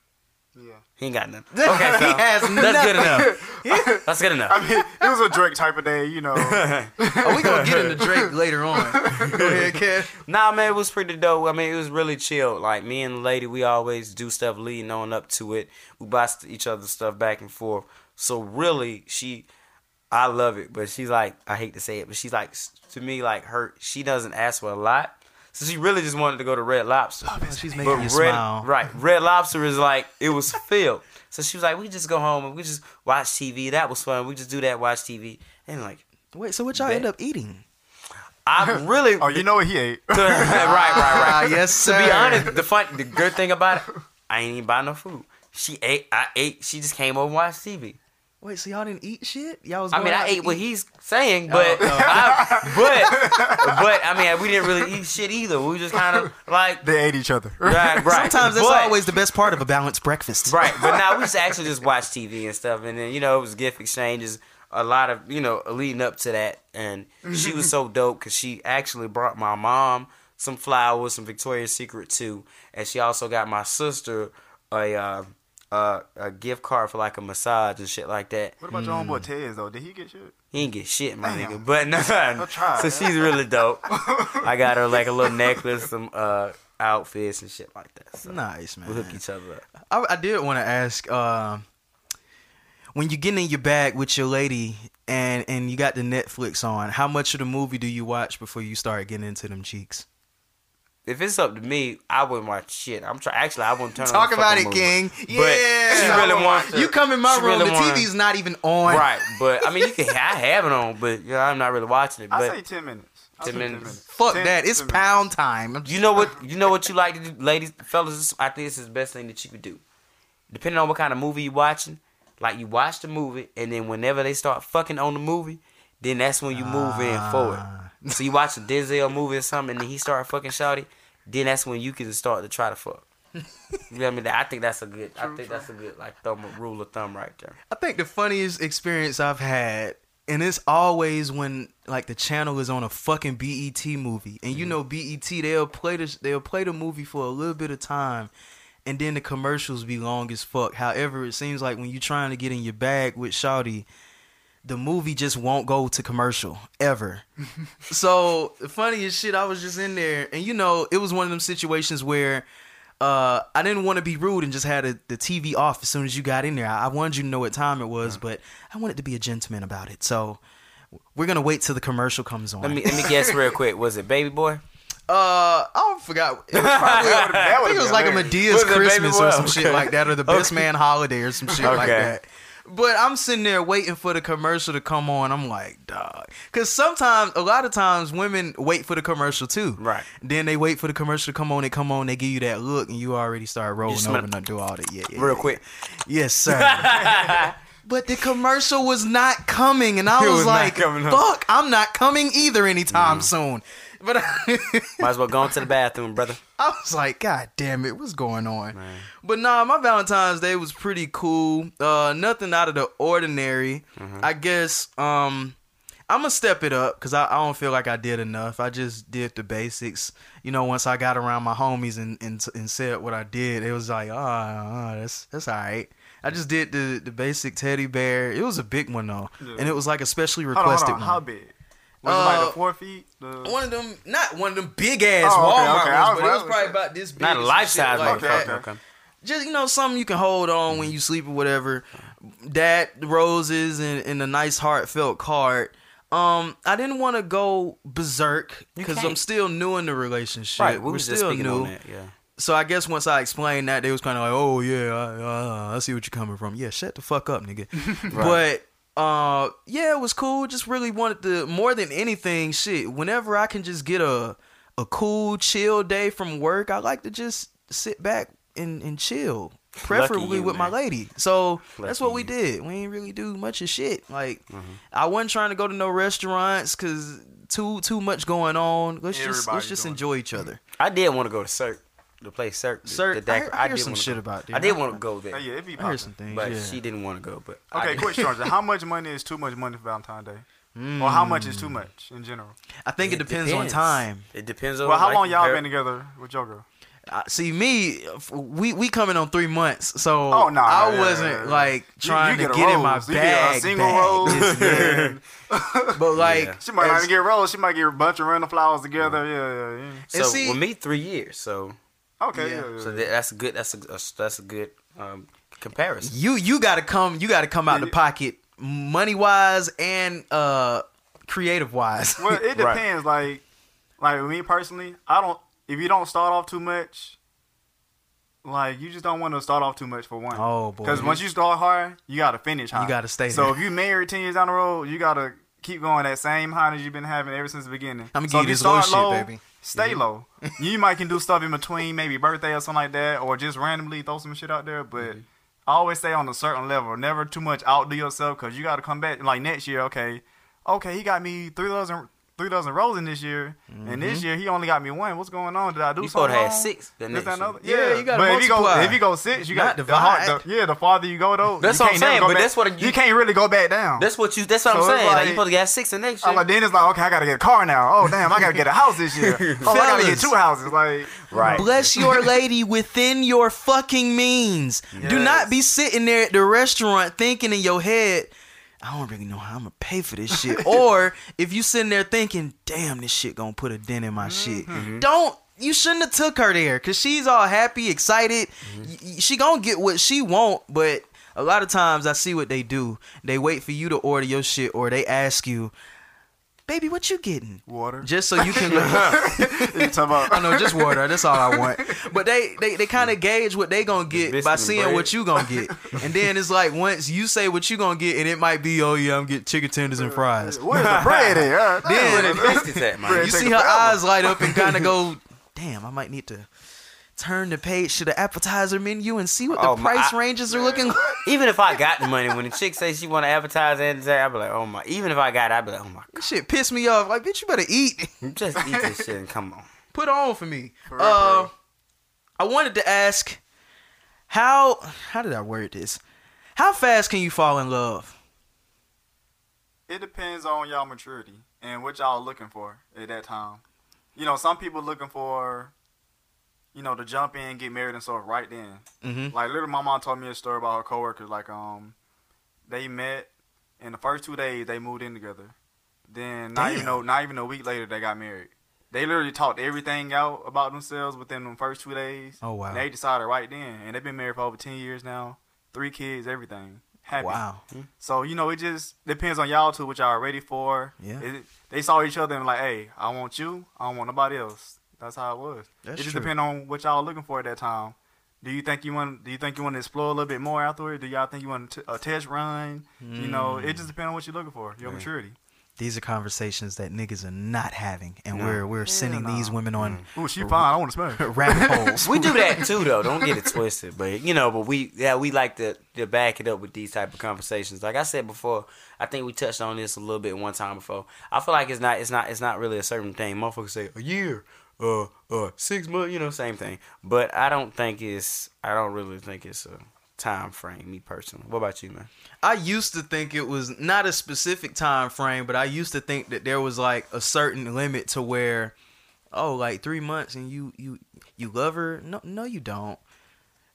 yeah. He ain't got nothing. Okay, so He has that's good enough. That's good enough. I mean, it was a Drake type of day, you know. Oh, we gonna get into Drake later on. Go ahead, Kev. Nah, man, it was pretty dope. I mean, it was really chill. Like me and the lady, we always do stuff leading on up to it. We buy each other stuff back and forth. So really, she, I love it. But she's like, I hate to say it, but she's like, to me, like her, she doesn't ask for a lot. So she really just wanted to go to Red Lobster. She's making But you Red, smile. right, Red Lobster is like it was filled. So she was like, we just go home and we just watch TV. That was fun. We just do that, watch TV, and like Wait, so what y'all end up eating? I really, oh, you know what he ate? right, right, right. Ah, yes, To be honest, the fun, the good thing about it, I ain't even buy no food. She ate, I ate. She just came over and watched TV. Wait, so y'all didn't eat shit? Y'all was. I mean, out I to ate what eat? he's saying, but I, but but I mean, we didn't really eat shit either. We just kind of like They ate each other. right, right. Sometimes that's But- always the best part of a balanced breakfast. Right, but now we used to actually just watch TV and stuff, and then you know it was gift exchanges, a lot of you know leading up to that, and she was so dope because she actually brought my mom some flowers, some Victoria's Secret too, and she also got my sister a uh, uh, a gift card for like a massage and shit like that. What about your homeboy Tez though? Did he get shit? He ain't get shit, my Damn. nigga, but no, try. so she's really dope. I got her like a little necklace, some uh outfits and shit like that. So Nice, man. we hook each other up. I, I did want to ask, um, when you're getting in your bag with your lady and and you got the Netflix on, how much of the movie do you watch before you start getting into them cheeks? If it's up to me, I wouldn't watch shit. I'm trying. Actually, I wouldn't turn. on Talk the about it, movie. King. But Yeah. she really wants to. You come in my room, really the wanna- TV's not even on. right. But I mean, you can. I have it on, but yeah, I'm not really watching it. I say ten minutes. I 10 say minutes. Fuck 10 that. It's 10 minutes. pound time. You know what? You know what you like to do, ladies, fellas. I think this is the best thing that you could do. Depending on what kind of movie you watching, like you watch the movie, and then whenever they start fucking on the movie, then that's when you move in forward. Ah. So you watch a Denzel movie or something, and then he start fucking shouty, then that's when you can start to try to fuck. you know what I mean? I think that's a good. I think that's a good like thumb rule of thumb right there. I think the funniest experience I've had, and it's always when like the channel is on a fucking BET movie, and you mm-hmm. know BET they'll play this, they'll play the movie for a little bit of time, and then the commercials be long as fuck. However, it seems like when you're trying to get in your bag with Shawty, the movie just won't go to commercial ever. so the funniest shit, I was just in there, and you know, it was one of them situations where uh, I didn't want to be rude and just had a, the TV off as soon as you got in there. I, I wanted you to know what time it was, but I wanted to be a gentleman about it. So we're gonna wait till the commercial comes on. Let me let me guess real quick. Was it Baby Boy? Uh, I forgot. It was probably, I think it was would've like a Madea's Was it Baby Christmas or some shit like that, or the Best Man Holiday or some shit like that. But I'm sitting there waiting for the commercial to come on. I'm like, dog, because sometimes, a lot of times, women wait for the commercial too. Right. Then they wait for the commercial to come on. They come on. They give you that look, and you already start rolling over and do all that. Yeah, yeah, Real yeah, quick. Yes, sir. But the commercial was not coming, and I was, was like, up. "Fuck, I'm not coming either anytime mm. soon." But Might as well go into the bathroom, brother. I was like, God damn it, what's going on? But nah, my Valentine's Day was pretty cool. Uh, nothing out of the ordinary. I guess um, I'm gonna step it up because I, I don't feel like I did enough. I just did the basics. You know, once I got around my homies and and, and said what I did, it was like, oh, that's that's all right. I just did the the basic teddy bear. It was a big one though, Yeah. and it was like a specially Hold on, requested hold on. How one. big? Was it like Uh, the four feet? The... One of them, not one of them big ass Oh, okay, Walmart okay. I ones, was- but it was was- probably about this big. Not a life size like motherfucker. Okay. Just you know, something you can hold on when you sleep or whatever. That roses and, and a nice heartfelt card. Um, I didn't want to go berserk because I'm still new in the relationship. Right, we We're just still new. on that. Yeah. So I guess once I explained that, they was kind of like, "Oh yeah, I, uh, I see what you're coming from." Yeah, shut the fuck up, nigga. But uh, yeah, it was cool. Just really wanted to more than anything, shit. Whenever I can just get a a cool, chill day from work, I like to just sit back and and chill. Preferably you, with my lady. So that's what we you. did. We ain't really do much of shit. Like Mm-hmm. I wasn't trying to go to no restaurants because too too much going on. Let's just let's just doing it. enjoy each other. I did want to go to Cirque, the place Cirque. the- Cirque, the I Dac- heard- I hear did some wanna shit go. about that. I did want to go there, Hey, yeah, it be I heard some things. but yeah. she didn't want to go. But Okay, did. quick story. How much money is too much money for Valentine's Day? Hmm. Or how much is too much in general? I think it, depends, on time. It depends on. Well, how like, long y'all her- been together with your girl? I, see me, we we coming on three months, so Oh, nah, I yeah, wasn't yeah, yeah. like You- trying you to a get in my. You bag. get a single bag. rose. Yes, man. yeah. but like, Yeah. She might not even get rose. She might get a bunch of random flowers together. Yeah, yeah, yeah. So see- with me, three years. So Okay, Yeah. yeah, yeah. so that's a good. That's a that's a good um, comparison. you you got to come, you got to come out the Yeah. pocket, money wise and uh creative wise. Well, it Right. depends. Like, like me personally, I don't. If you don't start off too much, like you just don't want to start off too much for one. Oh, boy. Because once you start high, you got to finish high. You gotta stay So there. if you married ten years down the road, you got to keep going that same high that you've been having ever since the beginning. I'ma so give you this little start shit, baby. Stay low. you might can do stuff in between, maybe birthday or something like that, or just randomly throw some shit out there. But Mm-hmm. I always stay on a certain level. Never too much outdo yourself because you got to come back. Like next year, okay, okay, he got me three dozen, three dozen roses this year, and this mm-hmm. year he only got me one. What's going on? Did I do You something supposed to have wrong? six. The next that, year. another. Yeah, you gotta but if you go if you go six, you Not got the, hard, divide. the yeah. The farther you go though, That's you what I'm can't never saying, but back- that's what you, you- can't really go back down. That's what you. That's what So I'm saying. Like, like- you supposed to get six the next I'm year. like, then it's like, okay, I gotta get a car now. Oh damn, I gotta get a house this year. oh, I gotta get two houses. Like, Right. Bless your lady within your fucking means. Do not be sitting there at the restaurant thinking in your head, I don't really know how I'm gonna pay for this shit. or if you sitting there thinking, damn, this shit gonna put a dent in my shit. Mm-hmm. Mm-hmm. Don't you shouldn't have took her there because she's all happy, excited. Mm-hmm. Y- y- She gonna get what she want, but a lot of times I see what they do. They wait for you to order your shit, or they ask you, "Baby, what you getting?" water. Just so you can. You talking about- I know, just water. That's all I want. But they they, they kind of gauge what they gonna get by seeing bread. what you gonna get, and then it's like once you say what you gonna get, and it might be, oh yeah, I'm getting chicken tenders and fries. Where's the bread at? Uh, Then- Where the biscuits at, man? You see her eyes light up and kind of go, damn, I might need to turn the page to the appetizer menu and see what the Oh, my- price I- ranges are looking like. Even if I got the money, when the chick says she want to advertise and say, I'd be like, oh my. Even if I got it, I'd be like, oh my. This shit pissed me off. Like, bitch, you better eat. Just eat this shit and come on. Put on for me. real, uh, for I wanted to ask, how how did I word this? How fast can you fall in love? It depends on y'all maturity and what y'all looking for at that time. You know, some people looking for, you know, to jump in, get married and stuff right then. Mm-hmm. Like literally, my mom told me a story about her coworkers. Like, um, they met, In the first two days, they moved in together. Then not even Damn. know, not even a week later, they got married. They literally talked everything out about themselves within the first two days. Oh, wow. They decided right then, and they've been married for over ten years now, three kids, everything. Happy. Wow. So you know, it just depends on y'all too, what y'all are ready for. Yeah. It- they saw each other and like, hey, I want you. I don't want nobody else. That's how it was. That's it just true. depends on what y'all looking for at that time. Do you think you want? Do you think you want to explore a little bit more afterward? Do y'all think you want t- a test run? You know, it hmm. just depends on what you're looking for. Your maturity. These are conversations that niggas are not having, and No. we're we're sending no. these women on Ooh, she fine. I want to smash. rabbit holes. We do that too, though. Don't get it twisted. But you know, but we yeah we like to to back it up with these type of conversations. Like I said before, I think we touched on this a little bit one time before. I feel like it's not it's not it's not really a certain thing. Motherfuckers say a year, uh, uh, six months, you know, same thing. But I don't think it's I don't really think it's a time frame. Me personally. What about you, man? I used to think it was not a specific time frame, but I used to think that there was like a certain limit to where, oh, like three months and you you you love her. No, no, you don't.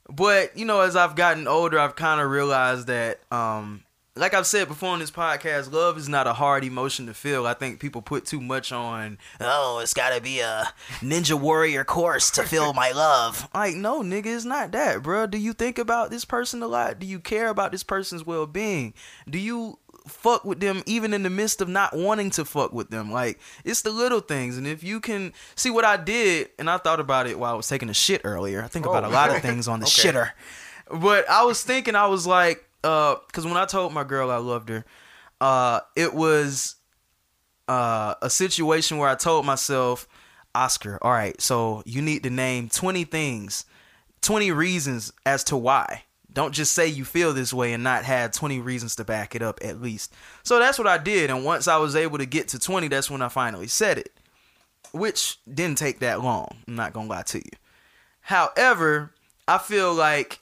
But you know, as I've gotten older, I've kind of realized that, um, like I've said before on this podcast, love is not a hard emotion to feel. I think people put too much on. Oh, it's got to be a Ninja Warrior course to feel my love. Like, no, nigga, it's not that, bro. Do you think about this person a lot? Do you care about this person's well being? Do you fuck with them even in the midst of not wanting to fuck with them? Like, it's the little things. And if you can see what I did, and I thought about it while I was taking a shit earlier. I think about a lot of oh. things on the shitter. But I was thinking, I was like, uh, because when I told my girl I loved her, uh, it was uh, a situation where I told myself, Oscar, all right, so you need to name 20 things, 20 reasons as to why. Don't just say you feel this way and not have 20 reasons to back it up at least. So that's what I did. And once I was able to get to 20, that's when I finally said it, which didn't take that long. I'm not going to lie to you. However, I feel like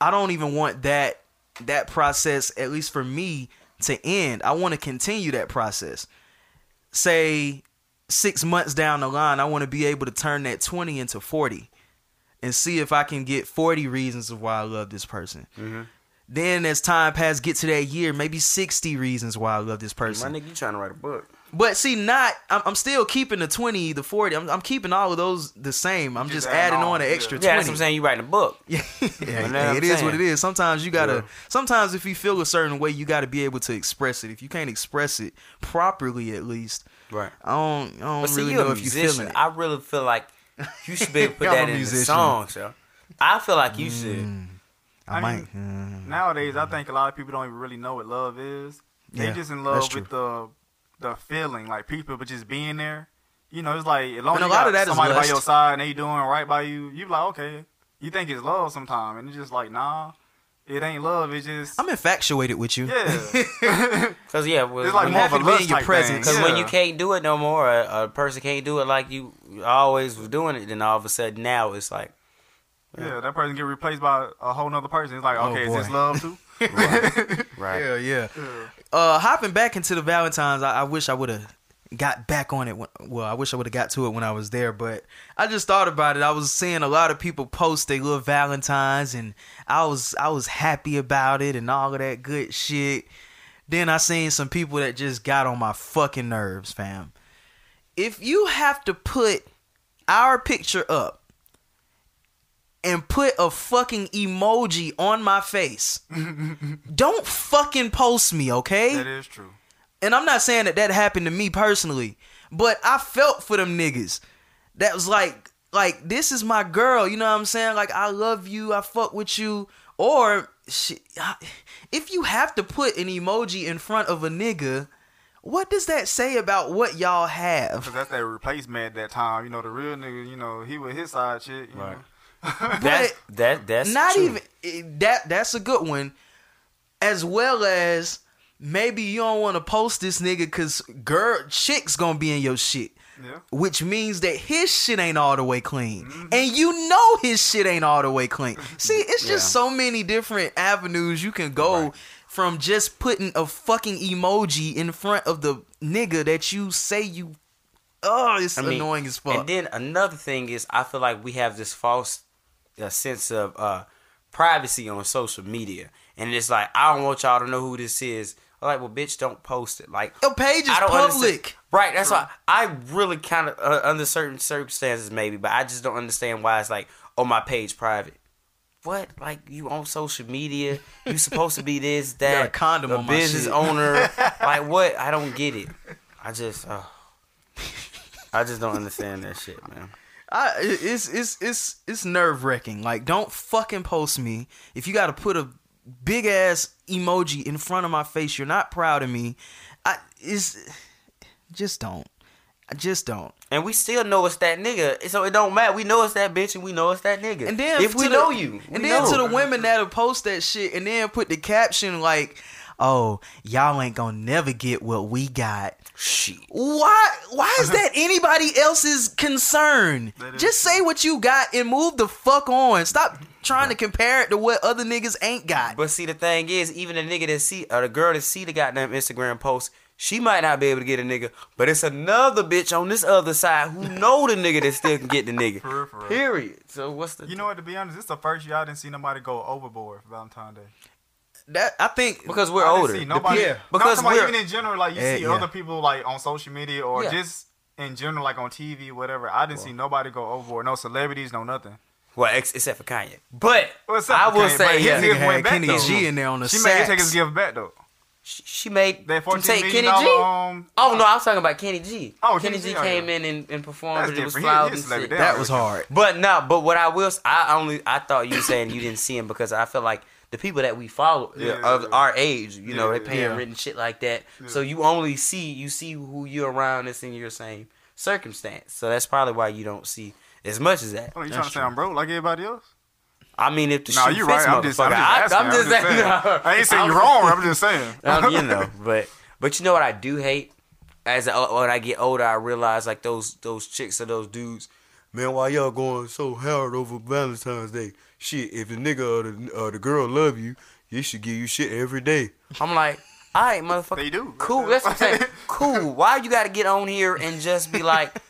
I don't even want that that process at least for me to end. I want to continue that process. Say 6 months down the line, I want to be able to turn that 20 into 40 and see if I can get 40 reasons of why I love this person. Mm-hmm. Then as time passes, get to that year, maybe 60 reasons why I love this person. My nigga, you trying to write a book? But see, not I'm, I'm still keeping the 20, the 40. I'm, I'm keeping all of those the same. I'm just, Just adding adding on on, an yeah. extra Yeah, 20. that's what I'm saying. You writing a book. Yeah, know hey, what I'm it is what it is. Sometimes you gotta. Yeah. Sometimes if you feel a certain way, you gotta be able to express it. If you can't express it properly, at least, Right. I don't. I don't But see, really you're know if you're feeling it. I really feel like you should be able to put that in the musician. songs, yo. I feel like you should. I, I might. mean, mm, Nowadays, I think a lot of people don't even really know what love is. They Yeah, just in love with the the feeling, like people, but just being there. You know, it's like as long as a you lot got of that is somebody by your side and they doing right by you, you be like, okay. You think it's love sometime, and it's just like, nah, it ain't love. It's just I'm infatuated with you. yeah. Cause yeah, well, it's like more of happy a to be lust in your type presence. Because thing. when you can't do it no more, a, a person can't do it like you always was doing it, then all of a sudden now it's like, yeah, that person get replaced by a whole nother person. It's like, Oh, okay, is this love too? right. Yeah, yeah. Uh, hopping back into the Valentines, I, I wish I would have got back on it. When, well, I wish I would have got to it when I was there, but I just thought about it. I was seeing a lot of people post their little Valentines, and I was I was happy about it and all of that good shit. Then I seen some people that just got on my fucking nerves, fam. If you have to put our picture up and put a fucking emoji on my face, don't fucking post me, okay? that is true. And I'm not saying that that happened to me personally, but I felt for them niggas. That was like, like this is my girl. You know what I'm saying? Like I love you. I fuck with you. Or shit, if you have to put an emoji in front of a nigga, what does that say about what y'all have? Cause that's that replacement at that time. You know, the real nigga. You know, he with his side shit. You Right. know? That's that that's not true. even eh, that that's a good one. As well as maybe you don't want to post this nigga because girl chick's gonna be in your shit. Yeah. which means that his shit ain't all the way clean. And you know his shit ain't all the way clean. See it's just Yeah. so many different avenues you can go from just putting a fucking emoji in front of the nigga that you say you oh it's I mean, annoying as fuck. And then another thing is, I feel like we have this false uh, sense of uh, privacy on social media, and it's like I don't want y'all to know who this is I'm like, well, bitch, don't post it. Like, Your page is I don't public. understand- Right. That's why I really kind of uh, under certain circumstances maybe, but I just don't understand why it's like, oh, my page private. What? Like you on social media? You supposed to be this, got that, a condom a on my business shit. owner. like what? I don't get it. I just, uh, I just don't understand that shit, man. I, it's it's it's it's nerve wracking. Like, don't fucking post me if you got to put a big ass emoji in front of my face. You're not proud of me. I is just don't. I just don't. And we still know it's that nigga, so it don't matter. We know it's that bitch, and we know it's that nigga. And then if we the- know you, and then know. to the women that'll post that shit and then put the caption like, "Oh, y'all ain't gonna never get what we got." shit. Why? Why is that anybody else's concern? Just say what you got and move the fuck on. Stop trying to compare it to what other niggas ain't got. But see, the thing is, even the nigga that see or the girl that see the goddamn Instagram post, she might not be able to get a nigga, but it's another bitch on this other side who know the nigga that still can get the nigga. For real, for real. Period. So what's the? You know what? To be honest, this is the first year I didn't see nobody go overboard for Valentine's Day. That I think because we're I older. See The nobody, yeah, because because about we're- even in general, like you Eh, see yeah. other people like on social media or Yeah. just in general, like on TV, whatever. I didn't see nobody go overboard. No celebrities, no nothing. well, ex- except for Kanye. But Well, except I for will Kanye, say, but his yeah, gift went had back, Kenny though. G in there on the She made him take his gift back though. she, she made That them fourteen take million Kenny G. dollar. Um, Oh no, I was talking about Kenny G. Oh, Kenny Kenny G G, oh, came yeah. in and, and performed, That's and it was different. He- and shit. That was hard. But no, but what I will, I only, I thought you were saying you didn't see him because I feel like the people that we follow uh, Yeah. of our age, you know, Yeah, they paying yeah. written shit like that. So you only see, you see who you're around that's in your same circumstance. So that's probably why you don't see as much as that. Oh, you That's trying to say I'm broke like everybody else? I mean, if the No, shoe you fits, right. I'm just, I'm just motherfucker, asking. I, am just saying. saying. I ain't saying you're wrong. I'm just saying. Um, you know, but but you know what I do hate as I, when I get older, I realize like those those chicks or those dudes. Man, why y'all going so hard over Valentine's Day? Shit, if the nigga or the, or the girl love you, you should give you shit every day. I'm like, all right, motherfucker. They do. Cool. That's what I'm saying. Cool. Why you got to get on here and just be like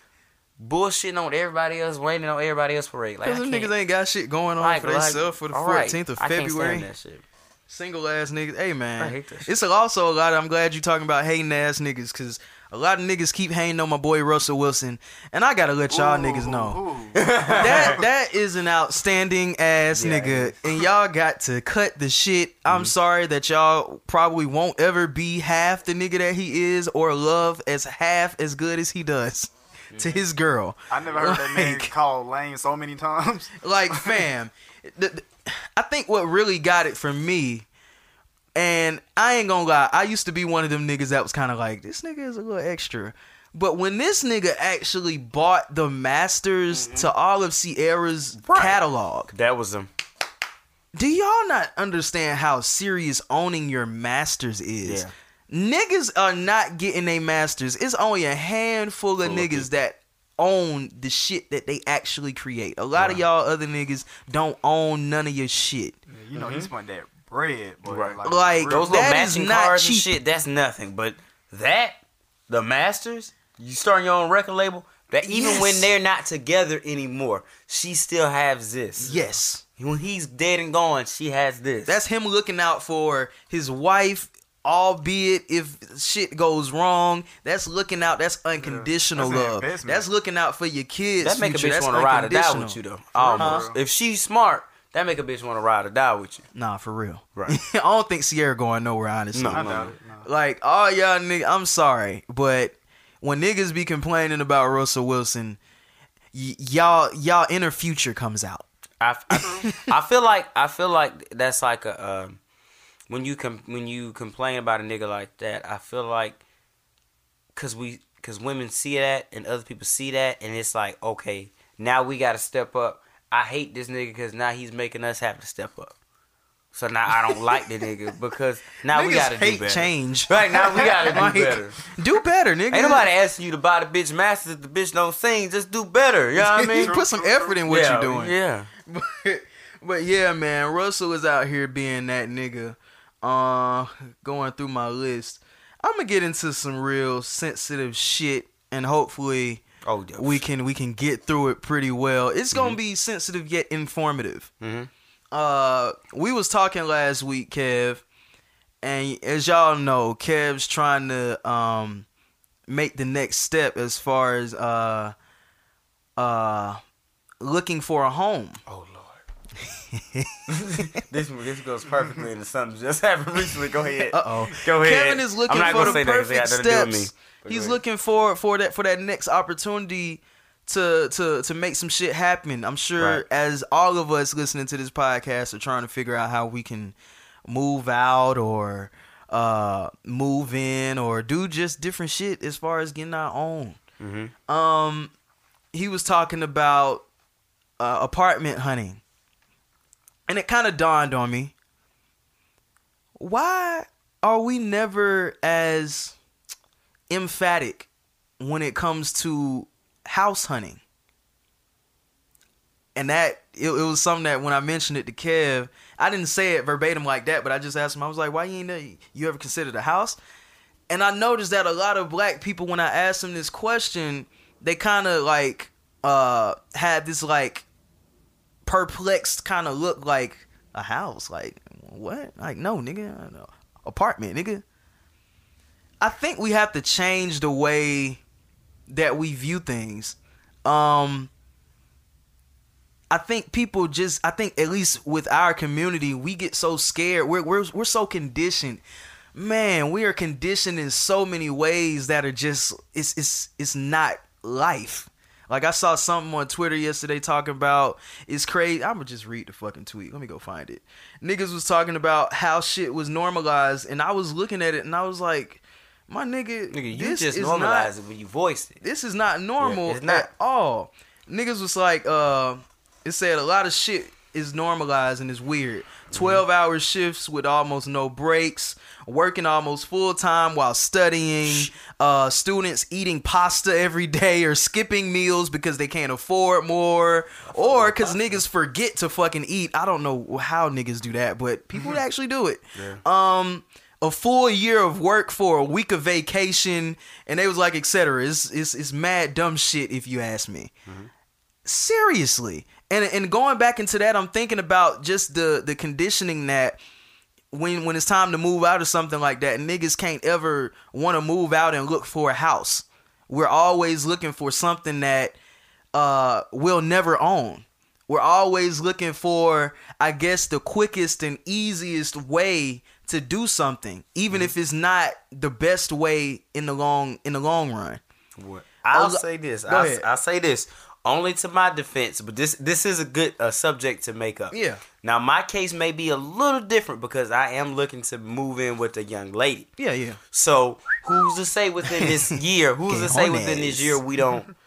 bullshitting on everybody else, waiting on everybody else parade? Like, I Because them niggas ain't got shit going on like, for like, themselves for the all right, 14th of I can't stand February. that shit. Single ass niggas. Hey man, I hate that shit. it's also a lot. Of, I'm glad you talking about hating ass niggas because a lot of niggas keep hating on my boy Russell Wilson, and I gotta let y'all niggas know that that is an outstanding ass Yeah, nigga, and y'all got to cut the shit. I'm mm-hmm. sorry that y'all probably won't ever be half the nigga that he is, or love as half as good as he does to mm-hmm. his girl. I never heard that name called lame so many times. like fam the, the- i think what really got it for me and i ain't gonna lie i used to be one of them niggas that was kind of like this nigga is a little extra. But when this nigga actually bought the masters to all of Ciara's catalog. That was them. do y'all not understand how serious owning your masters is? Yeah. niggas are not getting their masters. It's only a handful of Full of niggas that own the shit that they actually create. A lot of y'all other niggas don't own none of your shit. You know, he's mm-hmm. one that bread, boy. Right. Like, Like, Those little That is matching not cards and shit, that's nothing. But that, the Masters, you starting your own record label, that even Yes. when they're not together anymore, she still has this. yes When he's dead and gone, she has this. that's him looking out for his wife albeit if shit goes wrong that's looking out that's unconditional That's love that's looking out for your kids that make a bitch want to ride or die with you though. Almost. If she's smart, that make a bitch want to ride or die with you. Nah, for real. Right. I don't think Ciara going nowhere, honestly. No. I doubt it. Like, all y'all niggas, I'm sorry, but when niggas be complaining about Russell Wilson, y- y'all y'all inner future comes out. I, I, I feel like I feel like that's like a um, when you com- when you complain about a nigga like that. I feel like because we because women see that and other people see that and it's like okay now we got to step up. I hate this nigga because now he's making us have to step up. So now I don't like the nigga because now we got to do better. change. Right now we got to do Like, better. Do better, nigga. Ain't nobody asking you to buy the bitch masters if the bitch don't sing. Just do better. You know what I mean? Put some effort in what yeah, you're doing. Yeah. But, but yeah, man, Russell is out here being that nigga. Uh, going through my list, I'm gonna get into some real sensitive shit, and hopefully Oh, yeah. we can we can get through it pretty well. It's gonna be sensitive yet informative. Mhm. Uh, we was talking last week, Kev, And as y'all know, Kev's trying to um make the next step as far as uh uh looking for a home. Oh Lord. this this goes perfectly into something just happened recently. Go ahead. Uh oh. Go ahead. Kevin is looking I'm not for the say that 'cause it perfect had nothing to do with steps. Me. But go He's looking for for that for that next opportunity to to to make some shit happen. I'm sure Right. as all of us listening to this podcast are trying to figure out how we can move out or uh move in or do just different shit as far as getting our own. Mhm. Um he was talking about uh, apartment hunting. And it kind of dawned on me. Why are we never as emphatic when it comes to house hunting? And that it, it was something that when I mentioned it to Kev, I didn't say it verbatim like that, but I just asked him. I was like, "Why you ain't know you ever considered a house?" And I noticed that a lot of black people, when I asked them this question, they kind of like uh had this like perplexed kind of look, like a house, like what? Like no, nigga, apartment, nigga. I think we have to change the way that we view things. Um I think people just I think at least with our community, we get so scared. We're we're we're so conditioned. Man, we are conditioned in so many ways that are just it's it's it's not life. Like I saw something on Twitter yesterday talking about it's crazy. I'm gonna just read the fucking tweet. Let me go find it. Niggas was talking about how shit was normalized, and I was looking at it, and I was like, "My nigga, Nigga, you this just is normalized not, it when you voiced it. this is not normal Yeah, it's not. at all. Niggas was like, uh, it said a lot of shit is normalized and is weird. Mm-hmm. 12 hour shifts with almost no breaks, working almost full time while studying, uh, students eating pasta every day or skipping meals because they can't afford more or because niggas forget to fucking eat. I don't know how niggas do that, but people actually do it. Um, a full year of work for a week of vacation, and they was like, etc. It's, it's it's mad dumb shit if you ask me. Seriously, and and going back into that, I'm thinking about just the the conditioning that when when it's time to move out or something like that, niggas can't ever want to move out and look for a house. We're always looking for something that uh we'll never own. We're always looking for, I guess, the quickest and easiest way to do something, even if it's not the best way in the long in the long run. What I'll Oh, say this. I'll. I'll say this only to my defense, but this this is a good uh, subject to make up. Yeah. Now my case may be a little different because I am looking to move in with a young lady. Yeah, yeah. So who's to say within this year? Who's to say within this year we don't?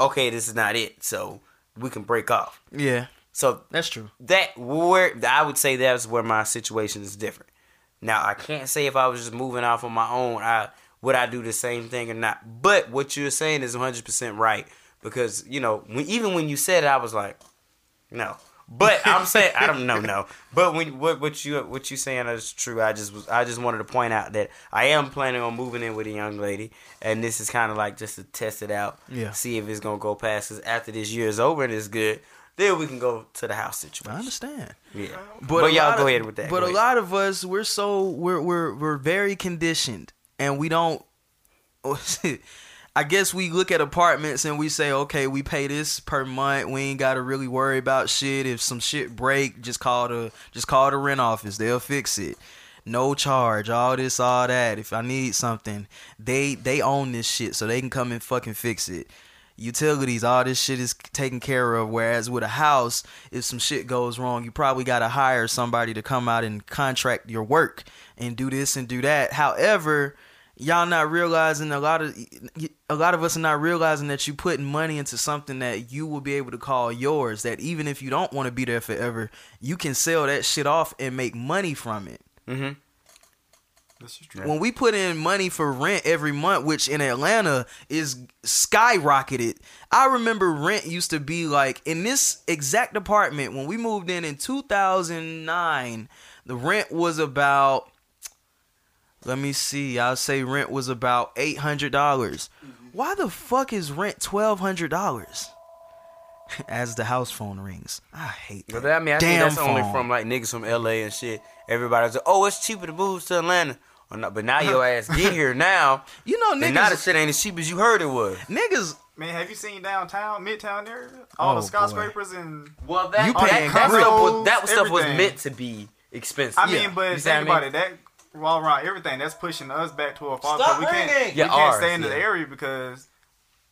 Okay, this is not it. So we can break off. Yeah, So that's true. that where I would say that's where my situation is different. Now I can't say if I was just moving off on my own, I would I do the same thing or not. But what you're saying is 100 percent right because you know when, even when you said it, I was like, no. But I'm saying I don't know, no. But when what what you what you saying is true. I just was I just wanted to point out that I am planning on moving in with a young lady, and this is kind of like just to test it out, Yeah. see if it's gonna go past. Cause after this year is over and it's good, then we can go to the house situation. I understand. Yeah, But, but, y'all go of- ahead with that. But Go a ahead. lot of us, we're so we're we're we're very conditioned, and we don't. I guess we look at apartments and we say, okay, we pay this per month. We ain't got to really worry about shit. If some shit break, just call the just call the rent office. They'll fix it. No charge. All this, all that. If I need something, they they own this shit, so they can come and fucking fix it utilities, all this shit is taken care of. Whereas with a house, if some shit goes wrong, you probably got to hire somebody to come out and contract your work and do this and do that. However, y'all not realizing a lot of a lot of us are not realizing that you putting money into something that you will be able to call yours. That even if you don't want to be there forever, you can sell that shit off and make money from it Mm-hmm. This is true. when we put in money for rent every month, which in Atlanta is skyrocketed. I remember rent used to be like in this exact apartment when we moved in in 2009, the rent was about let me see, I'll say rent was about $800. Mm-hmm. Why the fuck is rent $1200? as the house phone rings. I hate that. But I mean, I think damn that's only from like niggas from LA and shit. Everybody's like, oh, it's cheaper to move to Atlanta. Or not, but now your ass get here now, you know and now the niggas. shit ain't as cheap as you heard it was. Niggas. Man, have you seen downtown, midtown area? All Oh, the skyscrapers and Well, that You that, paying that great. stuff was that stuff was meant to be expensive. I Yeah. mean, but You see what I think about mean? it. That all around everything that's pushing us back to a far. Stop we can't. ringing! We Yeah, can't ours, stay in the area because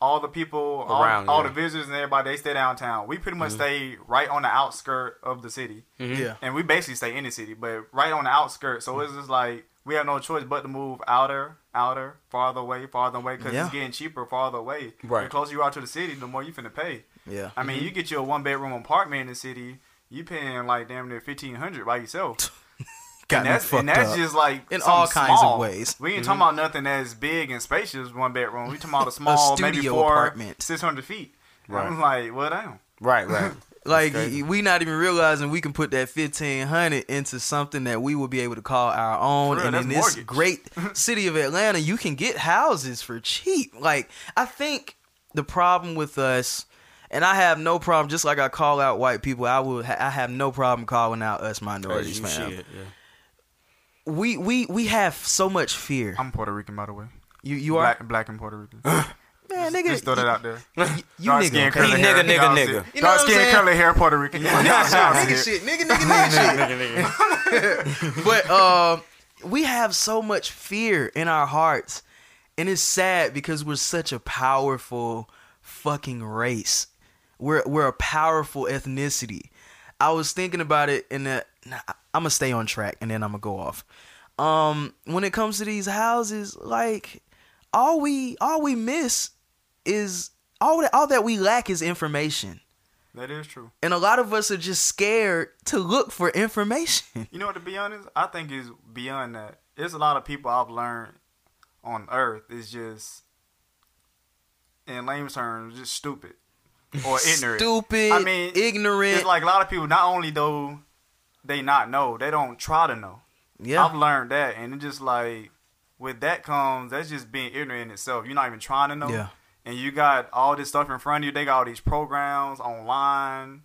all the people, all, Around, all yeah. the visitors and everybody, they stay downtown. We pretty much Mm-hmm. stay right on the outskirt of the city, mm-hmm. Mm-hmm. Yeah. and we basically stay in the city, but right on the outskirts. So mm-hmm. it's just like we have no choice but to move outer, outer, farther away, farther away, because Yeah. it's getting cheaper farther away. Right. The closer you are to the city, the more you finna pay. Yeah. I mean, mm-hmm. you get you a one bedroom apartment in the city, you paying like damn near fifteen hundred by yourself. Got and that's, and that's up. just like In all kinds of ways. We ain't talking mm-hmm. about nothing that's big and spacious. One bedroom. We talking about a small, maybe studio four, apartment. six hundred feet. Right. I'm like, well, damn. right, right. Like we not even realizing we can put that fifteen hundred into something that we will be able to call our own. Real, and in this mortgage. great city of Atlanta, you can get houses for cheap. Like I think the problem with us, and I have no problem. Just like I call out white people, I will. Ha- I have no problem calling out us minorities, man. shit, yeah. We we we have so much fear. I'm Puerto Rican, by the way. You you are Black, black and Puerto Rican. man, nigga. Just throw that out there. You, you Dark nigga, skin, okay? curly He hair. nigga, nigga, Y'all nigga. You know Dark skin, saying? curly hair, Puerto Rican. Yeah, y'all see nigga it. shit, nigga, nigga, nigga shit. but uh, we have so much fear in our hearts, and it's sad because we're such a powerful fucking race. We're we're a powerful ethnicity. I was thinking about it, and I'm gonna stay on track, and then I'm gonna go off. Um, when it comes to these houses, like all we all we miss is all that all that we lack is information. That is true. And a lot of us are just scared to look for information. You know what? To be honest, I think is beyond that. There's a lot of people I've learned on Earth is just, in lame terms, just stupid or ignorant. Stupid, I mean, ignorant. It's like a lot of people. Not only though they not know, they don't try to know. yeah. I've learned that, and it just like with that comes that's just being ignorant in itself. You're not even trying to know. Yeah. And you got all this stuff in front of you. They got all these programs online,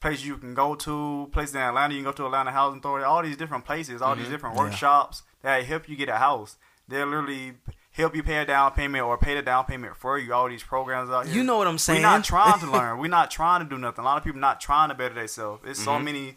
places you can go to, places in Atlanta you can go to Atlanta Housing Authority, all these different places, all these different Mm-hmm. Yeah. workshops that help you get a house. They'll literally help you pay a down payment or pay the down payment for you. All these programs out here. You know what I'm saying? We're not trying to learn. We're not trying to do nothing. A lot of people not trying to better themselves. It's so Mm-hmm. many.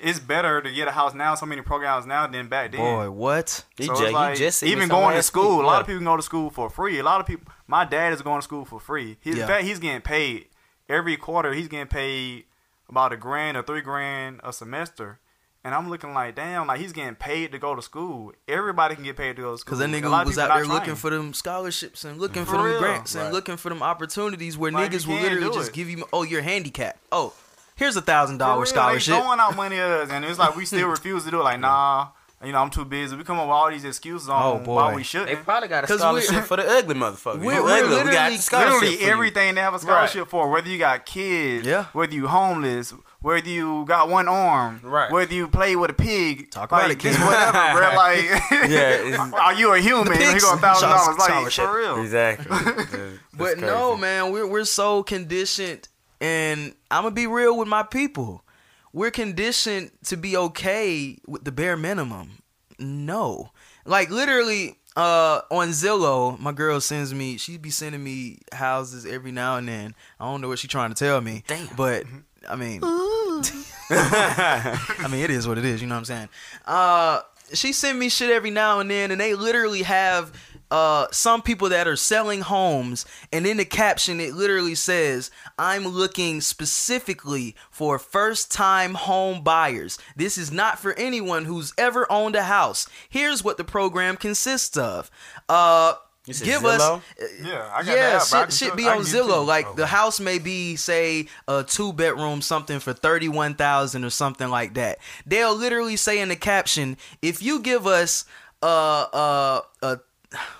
It's better to get a house now. So many programs now than back then. Boy, what? So you like, just even going to school, a lot of people go to school for free. A lot of people, my dad is going to school for free. He's, Yeah. In fact, he's getting paid every quarter. He's getting paid about a grand or three grand a semester. And I'm looking like, damn, like he's getting paid to go to school. Everybody can get paid to go to school. Because that nigga was out there looking for them scholarships and looking for, For them real. grants and Right. looking for them opportunities where Like, niggas will literally just give you, oh, you're handicapped. Oh, here's a thousand dollar scholarship. They throwing out money at us, and it's like we still refuse to do it. Like, nah, you know, I'm too busy. We come up with all these excuses on Oh, boy. why we shouldn't. probably got a scholarship for the ugly motherfucker. We're- You we're ugly, we literally- got scholarship Literally everything they have a scholarship for, whether you got kids, Yeah. whether you homeless, whether you got one arm, Right. whether you play with a pig, Talk like, about it, just kid. whatever, bro. Like, it's- are you a human? The Here go a thousand dollars, like scholarship. for real. Exactly. That's But no, man, we're we're so conditioned, and I'm gonna be real with my people. We're conditioned to be okay with the bare minimum. No, like literally, uh, on Zillow, my girl sends me. She be sending me houses every now and then. I don't know what she's trying to tell me, Damn. but I mean, I mean, it is what it is. You know what I'm saying? Uh, she send me shit every now and then, and they literally have uh some people that are selling homes, and in the caption it literally says, "I'm looking specifically for first-time home buyers. This is not for anyone who's ever owned a house. Here's what the program consists of." Uh. You Give Zillow? us, Yeah, I got yeah, that. bro. I shit, shit be on can get it Zillow. too. Like the house may be, say, a two bedroom, something for thirty one thousand or something like that. They'll literally say in the caption, if you give us uh uh a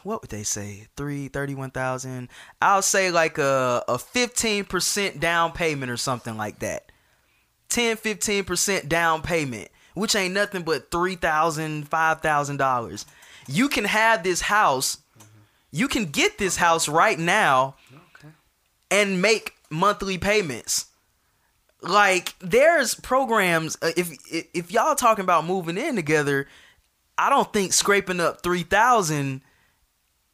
what would they say? Three thirty one thousand. I'll say like a a fifteen percent down payment or something like that. 10 15 percent down payment, which ain't nothing but three thousand, five thousand dollars. You can have this house. You can get this house right now and make monthly payments like there's programs uh, if if- if y'all talking about moving in together, I don't think scraping up 3000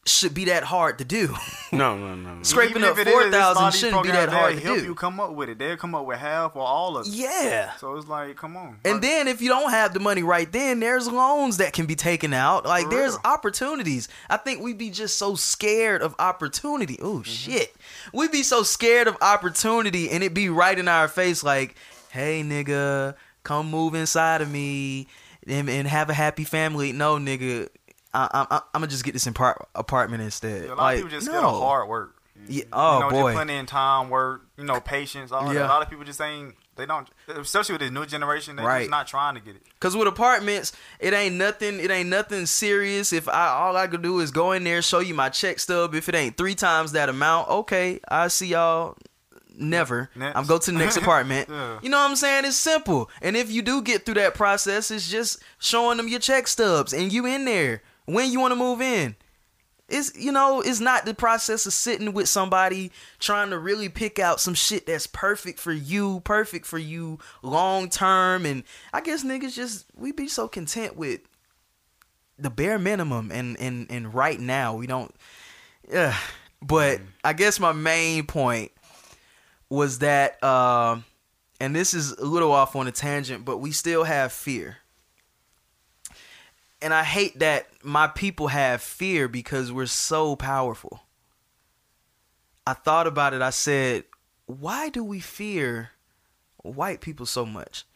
should be that hard to do. No, no, no. no. Scraping Even up if it is, it's a lot 4000 of shouldn't be that hard to help do. you come up with it. They'll come up with half or all of it. Yeah. So it's like, come on. And then if you don't have the money right then, there's loans that can be taken out. Like there's real. opportunities. I think we'd be just so scared of opportunity. Oh Mm-hmm. shit. we'd be so scared of opportunity and it be right in our face like, "Hey nigga, come move inside of me and, and have a happy family." No, nigga. I, I, I'm gonna just get this apart- apartment instead. a lot like, of people just no. hard work. Yeah. Oh you know, boy. just putting in time, work, you know, patience. All that. Yeah. A lot of people just ain't. They don't, especially with this new generation. They're Right. just not trying to get it. Cause with apartments, it ain't nothing. It ain't nothing serious. If I all I could do is go in there, show you my check stub. If it ain't three times that amount, okay, I see y'all. Never. Next. I'm go to the next apartment. Yeah. You know what I'm saying? It's simple. And if you do get through that process, it's just showing them your check stubs and you in there when you want to move in. It's you know, it's not the process of sitting with somebody trying to really pick out some shit that's perfect for you, perfect for you long term. And I guess niggas just we be so content with the bare minimum and and and right now we don't yeah. But I guess my main point was that um and this is a little off on a tangent, but we still have fear. And I hate that my people have fear because we're so powerful. I thought about it. I said, why do we fear white people so much?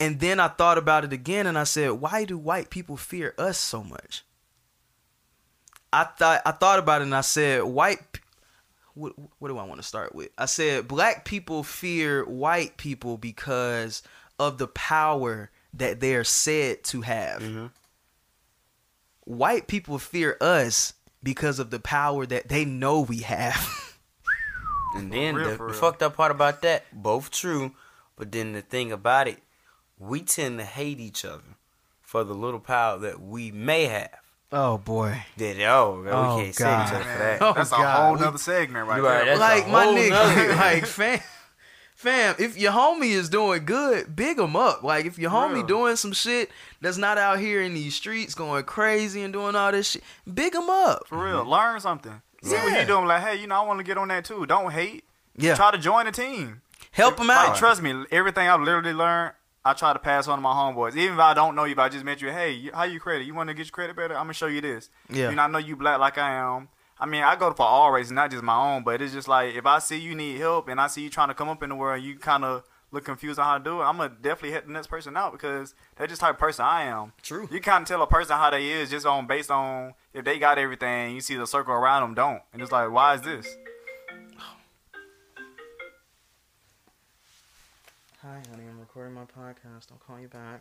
And then I thought about it again and I said, why do white people fear us so much? I thought I thought about it and I said, white what, what do I want to start with? I said black people fear white people because of the power that they're said to have. Mm-hmm. White people fear us because of the power that they know we have. And then real, the, the fucked up part about that, both true, but then the thing about it, we tend to hate each other for the little power that we may have. oh boy. That oh, we Oh, can't say God. each other for that. Oh, that's a whole We- nother segment right right, there. like my whole nigga, like fam, fam. If your homie is doing good, big him up. Like if your homie doing some shit that's not out here in these streets going crazy and doing all this shit, big him up. For real, learn something. See what Yeah. he doing. Like, hey, you know, I want to get on that too. Don't hate. Yeah, Try to join the team. help him Like, out. trust me, everything I've literally learned, I try to pass on to my homeboys. Even if I don't know you, if I just met you, hey, how you credit? You want to get your credit better? I'm gonna show you this. Yeah. You know, I know you black like I am. I mean, I go for all races, not just my own. But it's just like if I see you need help and I see you trying to come up in the world, and you kind of look confused on how to do it. I'm gonna definitely help the next person out because that's just the type of person I am. True. You kind of tell a person how they is just on based on if they got everything. You see the circle around them don't, and it's like, why is this? Hi, honey. I'm recording my podcast. I'll call you back.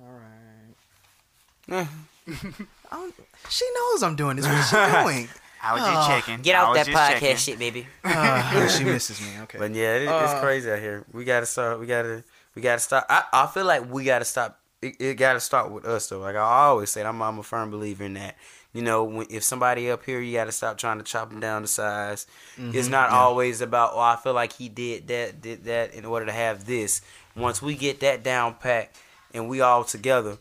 All right. I don't- she knows I'm doing this. What's she doing? I was Oh. just checking. Get I out was that just podcast checking. shit, baby. Uh, she misses me. Okay. But yeah, it, Uh, it's crazy out here. We gotta start. We gotta. We gotta start. I, I feel like we gotta stop. It, it gotta start with us though. Like I always say, I'm I'm a firm believer in that. You know, when, if somebody up here, you gotta stop trying to chop them down to size. Mm-hmm. It's not always about. Oh, I feel like he did that, did that in order to have this. Once we get that down pat and we all together,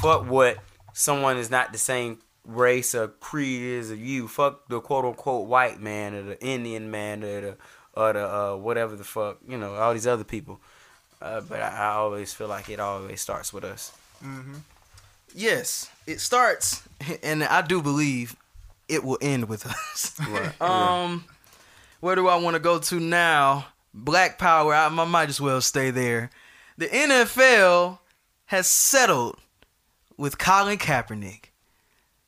fuck what someone is not the same race or creed as you. Fuck the quote unquote white man or the Indian man or the or the uh, whatever the fuck you know all these other people. Uh, but I, I always feel like it always starts with us. yes, it starts, and I do believe it will end with us. Um, where do I want to go to now? Black Power. I, I might as well stay there. The NFL has settled with Colin Kaepernick.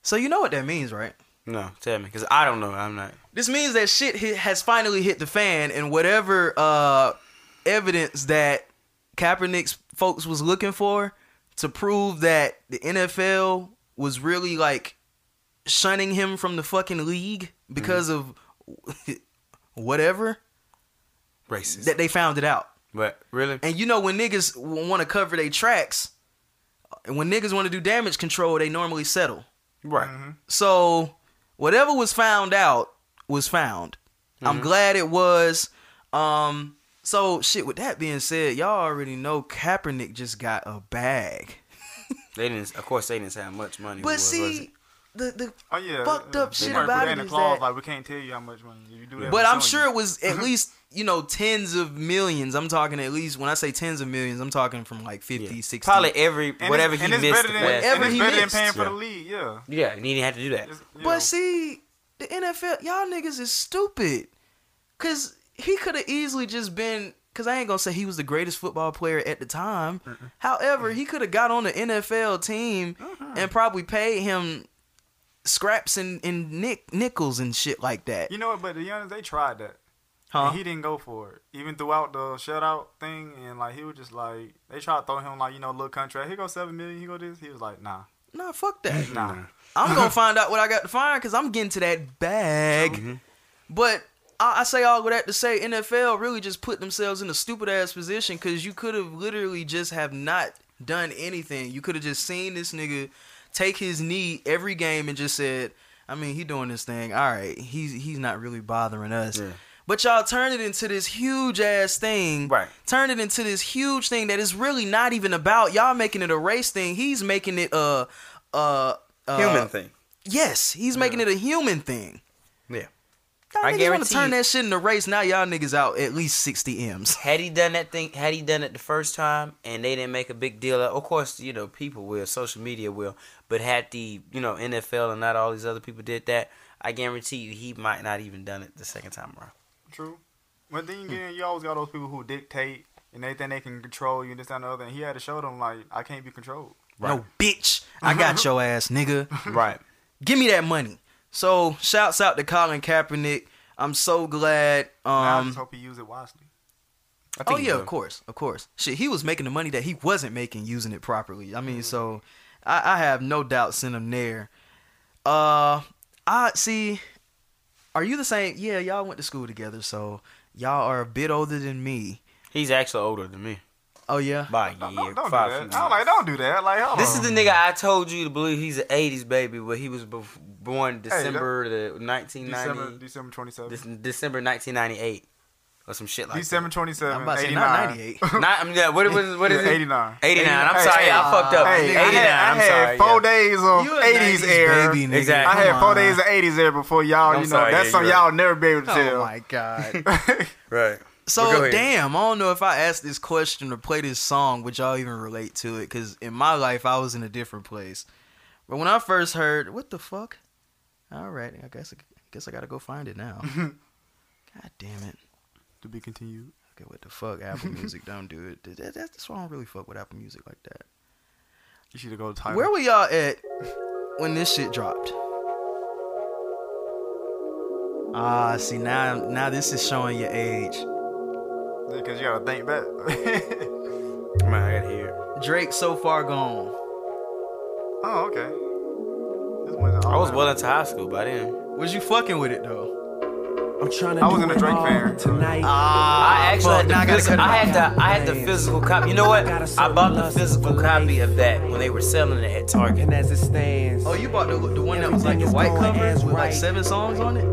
So you know what that means, right? No, tell me, because I don't know. I'm not. This means that shit hit, has finally hit the fan, and whatever uh, evidence that Kaepernick's folks was looking for to prove that the NFL was really like shunning him from the fucking league because of whatever Racist. that they found it out. but really, And you know when niggas want to cover their tracks, and when niggas want to do damage control, they normally settle. right? So whatever was found out was found. I'm glad it was. Um. So shit. With that being said, y'all already know Kaepernick just got a bag. They didn't. Of course, they didn't have much money. But was, was it? see, the the Oh yeah. Uh, fucked yeah. up They shit about put it in a is clause that- like we can't tell you how much money you do that. But I'm sure you. it was at least, you know, tens of millions. I'm talking at least, when I say tens of millions, I'm talking from like 50, Yeah. 60. probably every And whatever he missed. better than, Whatever and it's he better missed. than paying for Yeah. the league. Yeah. Yeah, and he didn't have to do that. It's- you know. But see, the NFL, y'all niggas is stupid. Because he could have easily just been, because I ain't going to say he was the greatest football player at the time. However, he could have got on the NFL team mm-hmm. and probably paid him scraps and, and nick, nickels and shit like that. You know what? But the Giannis, they tried that. Huh? And he didn't go for it. Even throughout the shutout thing, and like he was just like they tried to throw him like you know little contract. He go seven million. He go this. He was like nah, Nah, fuck that. nah. I'm gonna find out what I got to find because I'm getting to that bag. Mm-hmm. But I, I say all of that to say NFL really just put themselves in a stupid ass position because you could have literally just have not done anything. You could have just seen this nigga take his knee every game and just said, I mean, he doing this thing. All right, he's he's not really bothering us. Yeah. But y'all turn it into this huge ass thing. Right. Turn it into this huge thing that is really not even about y'all making it a race thing. He's making it a a, a Human thing. Yes, he's making it a human thing. Yeah. Y'all I niggas want guarantee to turn you- that shit into race. Now y'all niggas out at least 60 M's. Had he done that thing, had he done it the first time, and they didn't make a big deal, of, of course, you know, people will, social media will, but had the, you know, NFL and not all these other people did that, I guarantee you he might not even done it the second time around. True. But then again, you always got those people who dictate and they think they can control you and this that, and the other. And he had to show them like I can't be controlled. No, bitch. I got your ass, nigga. Right. Give me that money. So, shouts out to Colin Kaepernick. I'm so glad. Now I Um, just hope he use it wisely. I think oh yeah, of course, of course. Shit, he was making the money that he wasn't making using it properly. I mean, so I, I have no doubt sent him there. Uh, I see. Are you the same? Yeah, y'all went to school together, so y'all are a bit older than me. He's actually older than me Oh yeah. by a Don't, year. don't, don't do five that. I'm like, don't do that. Like, hold This on. is the nigga I told you to believe he's an '80s baby, but he was bef- born that- December the December 1990, December 27. Dec- December 1998, or some shit like December that. 27. I'm about to say 89. not 98. Not, I mean, yeah, what, what, what is Yeah, it? 89. 89. I'm Hey, sorry, hey, I fucked up. Hey, 89. I had, I I'm had sorry. four yeah. days of You a 80s, air. baby, nigga. Exactly. I had four on. days of 80s air before y'all, I'm you know, sorry, that's yeah, something you're y'all never be able to Oh my god. Right. So But go ahead. damn, I don't know if I asked this question or play this song, would y'all even relate to it? Because in my life, I was in a different place. But when I first heard, what the fuck? All right, I guess I guess I gotta go find it now. God damn it. to be continued. Okay, what the fuck? Apple Music don't do it. That- that- That's why I don't really fuck with Apple Music like that. You should go to Tidal. Where were y'all at when this shit dropped? Ah, see now, now this is showing your age. Because you gotta think back. Man, I gotta hear it. Drake, so far gone. oh, okay. This wasn't I was well into high school by then. Was you fucking with it though? I'm trying to I was in a Drake all fan. tonight. Ah, I actually I had gotta the, cut phys- I had the I had the physical copy. You know what? I bought the physical copy of that when they were selling it at Target. And as it stands, Oh, you bought the, the one that was like the white cover with like seven songs on it?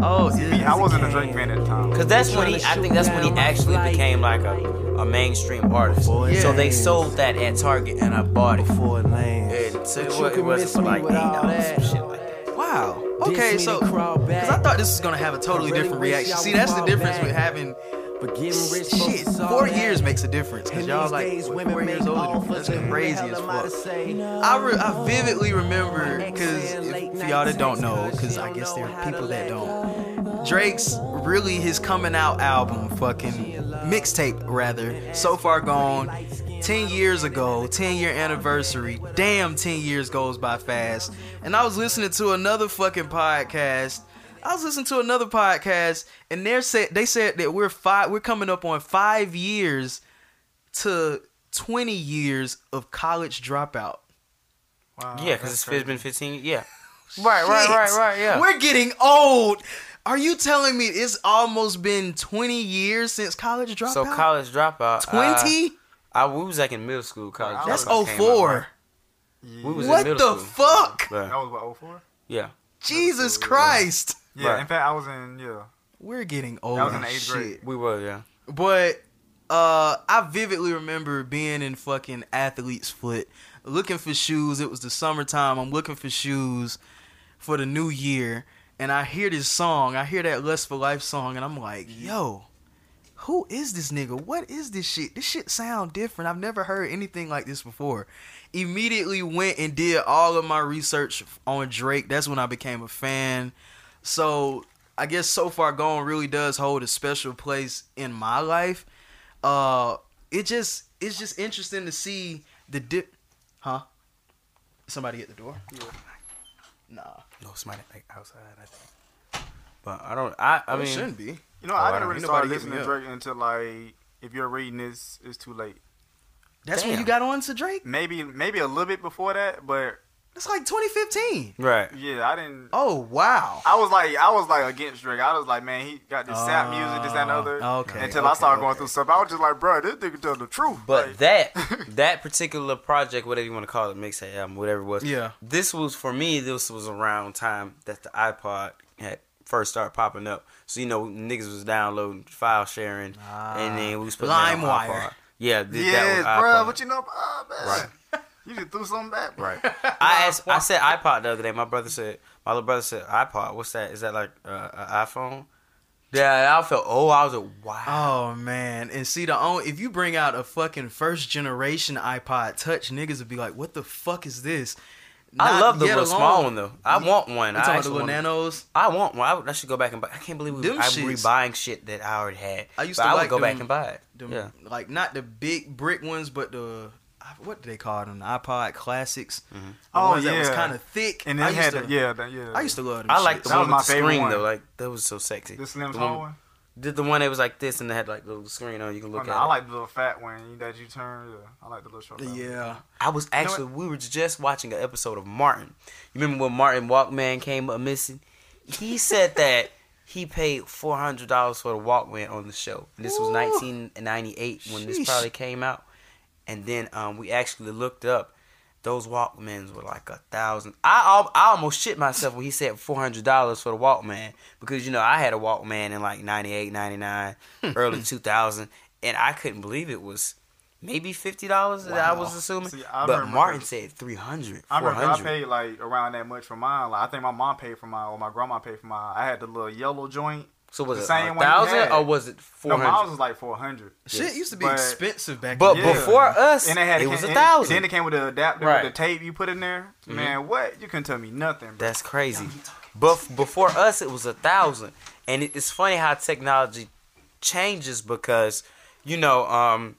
Oh, Me, yeah. I wasn't a Drake fan at the time. Cause that's when he, I think that's when he actually became like a, a mainstream artist. Yeah. So they sold that at Target and I bought it. before it lands. And so it, But wa- you it can wasn't miss for me like eight with all dollars, that. some shit like that. Wow. Okay, so to crawl back. because I thought this was gonna have a totally different reaction. See, that's the difference with having But getting rich shit. folks is all Four that. years makes a difference because y'all like days, what, women four years older. offers That's crazy as fuck. I, re- I vividly remember because if, for y'all that don't know, because I guess there are people that don't. Drake's really his coming out album, fucking mixtape rather, so far gone. 10 years ago, 10 year anniversary. Damn, 10 years goes by fast. And I was listening to another fucking podcast. I was listening to another podcast, and they said they said that we're five. We're coming up on five years to 20 years of college dropout. Wow, Yeah, because that's it's crazy. been 15. Yeah. Right, right, right, right. Yeah. We're getting old. Are you telling me it's almost been 20 years since college dropout? so college dropout. Uh, 20? I, I we was like in middle school. College. That's dropout 04. right? We was in What middle the school. fuck? That was about 04? yeah. Jesus Christ. Yeah, Right. in fact, I was in yeah. We're getting old. That was in as the eighth shit. grade. We were, yeah. But uh I vividly remember being in fucking athlete's foot looking for shoes. It was the summertime. I'm looking for shoes for the new year and I hear this song. I hear that Lust for Life song and I'm like, "Yo, who is this nigga? What is this shit? This shit sound different. I've never heard anything like this before." Immediately went and did all of my research on Drake. That's when I became a fan. So, I guess so far gone really does hold a special place in my life uh it just it's just interesting to see the dip huh somebody at the door nah No, somebody like outside. I think. But I don't. I. I it mean, shouldn't be You know, Oh, I I didn't don't- really start listening to hitting Drake until like if you're reading this, it's too late. that's when you got on to drake Maybe maybe a little bit before that, but it's like 2015 right. yeah, I didn't. oh wow I was like, I was like against Drake. I was like, man, he got this sap oh, music, this that and other. Oh, okay, Until I okay, started going okay. through stuff, I was just like, bro, this nigga tell the truth. But Like, that that particular project, whatever you want to call it, mixtape album, whatever it was. Yeah. This was for me. This was around time that the iPod had first started popping up. So you know, niggas was downloading, file sharing, and ah. then we was putting that on LimeWire. iPod. Yeah, th- that yes, was bro, iPod. but you know, oh, man, you just threw something back. Right. I asked. I said iPod the other day. My brother said. My little brother said iPod. What's that? Is that like uh, an iPhone? Yeah. I felt. Oh, I was like, wow. oh man and see the only if you bring out a fucking first generation ipod touch niggas would be like what the fuck is this I love the little alone- small one though. I want one. You I talking about the little nanos I want one. I, I should go back and buy. I can't believe we, Them I'm shits- rebuying shit that I already had. I used But to I like would go back and buy it. Them, yeah. like not the big brick ones, but the what do they call them? The iPod classics. Mm-hmm. The Oh, ones that was oh, kind of thick. And I it had, to, the, yeah, the, yeah. I used to love them. I like the. That one with the my favorite screen one. though. Like that was so sexy. the Slim the Tall one, one. The, the one that was like this and it had like the little screen on. You can Oh, look no, at. I it. like the little fat one that you turn. Yeah, I like the little short. fat one. Yeah, I was actually we were just watching an episode of Martin. You remember when Martin Walkman came up missing? He said that he paid four hundred dollars for the Walkman on the show. And this was nineteen ninety eight when this probably came out. And then um, we actually looked up. Those Walkmans were like a thousand. I I almost shit myself when he said four hundred dollars for the Walkman because you know I had a Walkman in like 98, 99, early two thousand, and I couldn't believe it was maybe fifty dollars that I was assuming. See, I but remember- Martin said 300, I remember I 400. paid like around that much for mine. Like I think my mom paid for mine, or my grandma paid for mine. I had the little yellow joint. So was the it same a thousand or was it four No, mine was like four hundred. shit used to be But- expensive back. But in the day. before us, And it had it it was came- a thousand. Then it came with the adapter Right. with the tape you put in there. Man, what? You couldn't tell me nothing. Bro. That's crazy. But before us, it was a thousand, and it's funny how technology changes because you know um,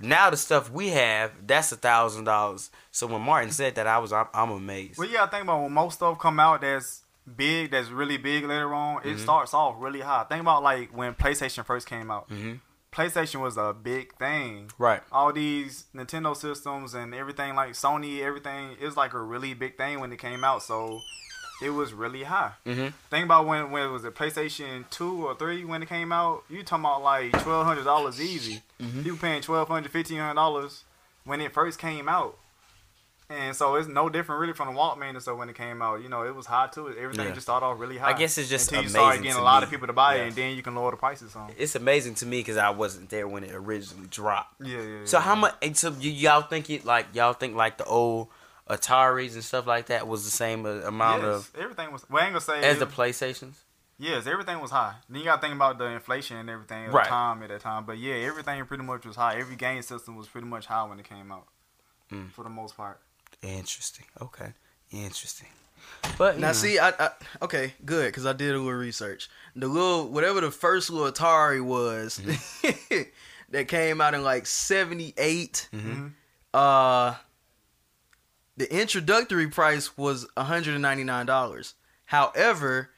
now the stuff we have that's a thousand dollars. So when Martin said that, I was I'm, I'm amazed. Well, yeah, I think about when most stuff come out that's big, that's really big later on, it Mm-hmm. starts off really high. Think about like when PlayStation first came out. Mhm. PlayStation was a big thing. Right. All these Nintendo systems and everything like Sony, everything is like a really big thing when it came out. So it was really high. Mhm. Think about when when it was it PlayStation two or three when it came out. You talking about like twelve hundred dollars easy. Mm-hmm. You paying twelve hundred, fifteen hundred dollars when it first came out. And so it's no different really from the Walkman and so when it came out. You know, it was high too. Everything Yeah. started off really high. I guess it's just until you started amazing getting a lot me. of people to buy Yeah. it, and then you can lower the prices on. It's amazing to me because I wasn't there when it originally dropped. Yeah, yeah. So yeah. how much? So y- y'all think it like y'all think like the old Ataris and stuff like that was the same uh, amount yes, of everything was. Well, I ain't gonna say as it- the PlayStations? Yes, everything was high. Then you got to think about the inflation and everything at Right. the time at that time. But yeah, everything pretty much was high. Every game system was pretty much high when it came out, Mm. for the most part. Interesting. Okay. Interesting. But Now know. see, I, I okay, good because I did a little research. The little whatever the first little Atari was Mm-hmm. that came out in like '78. Mm-hmm. Uh, the introductory price was one hundred and ninety nine dollars. However,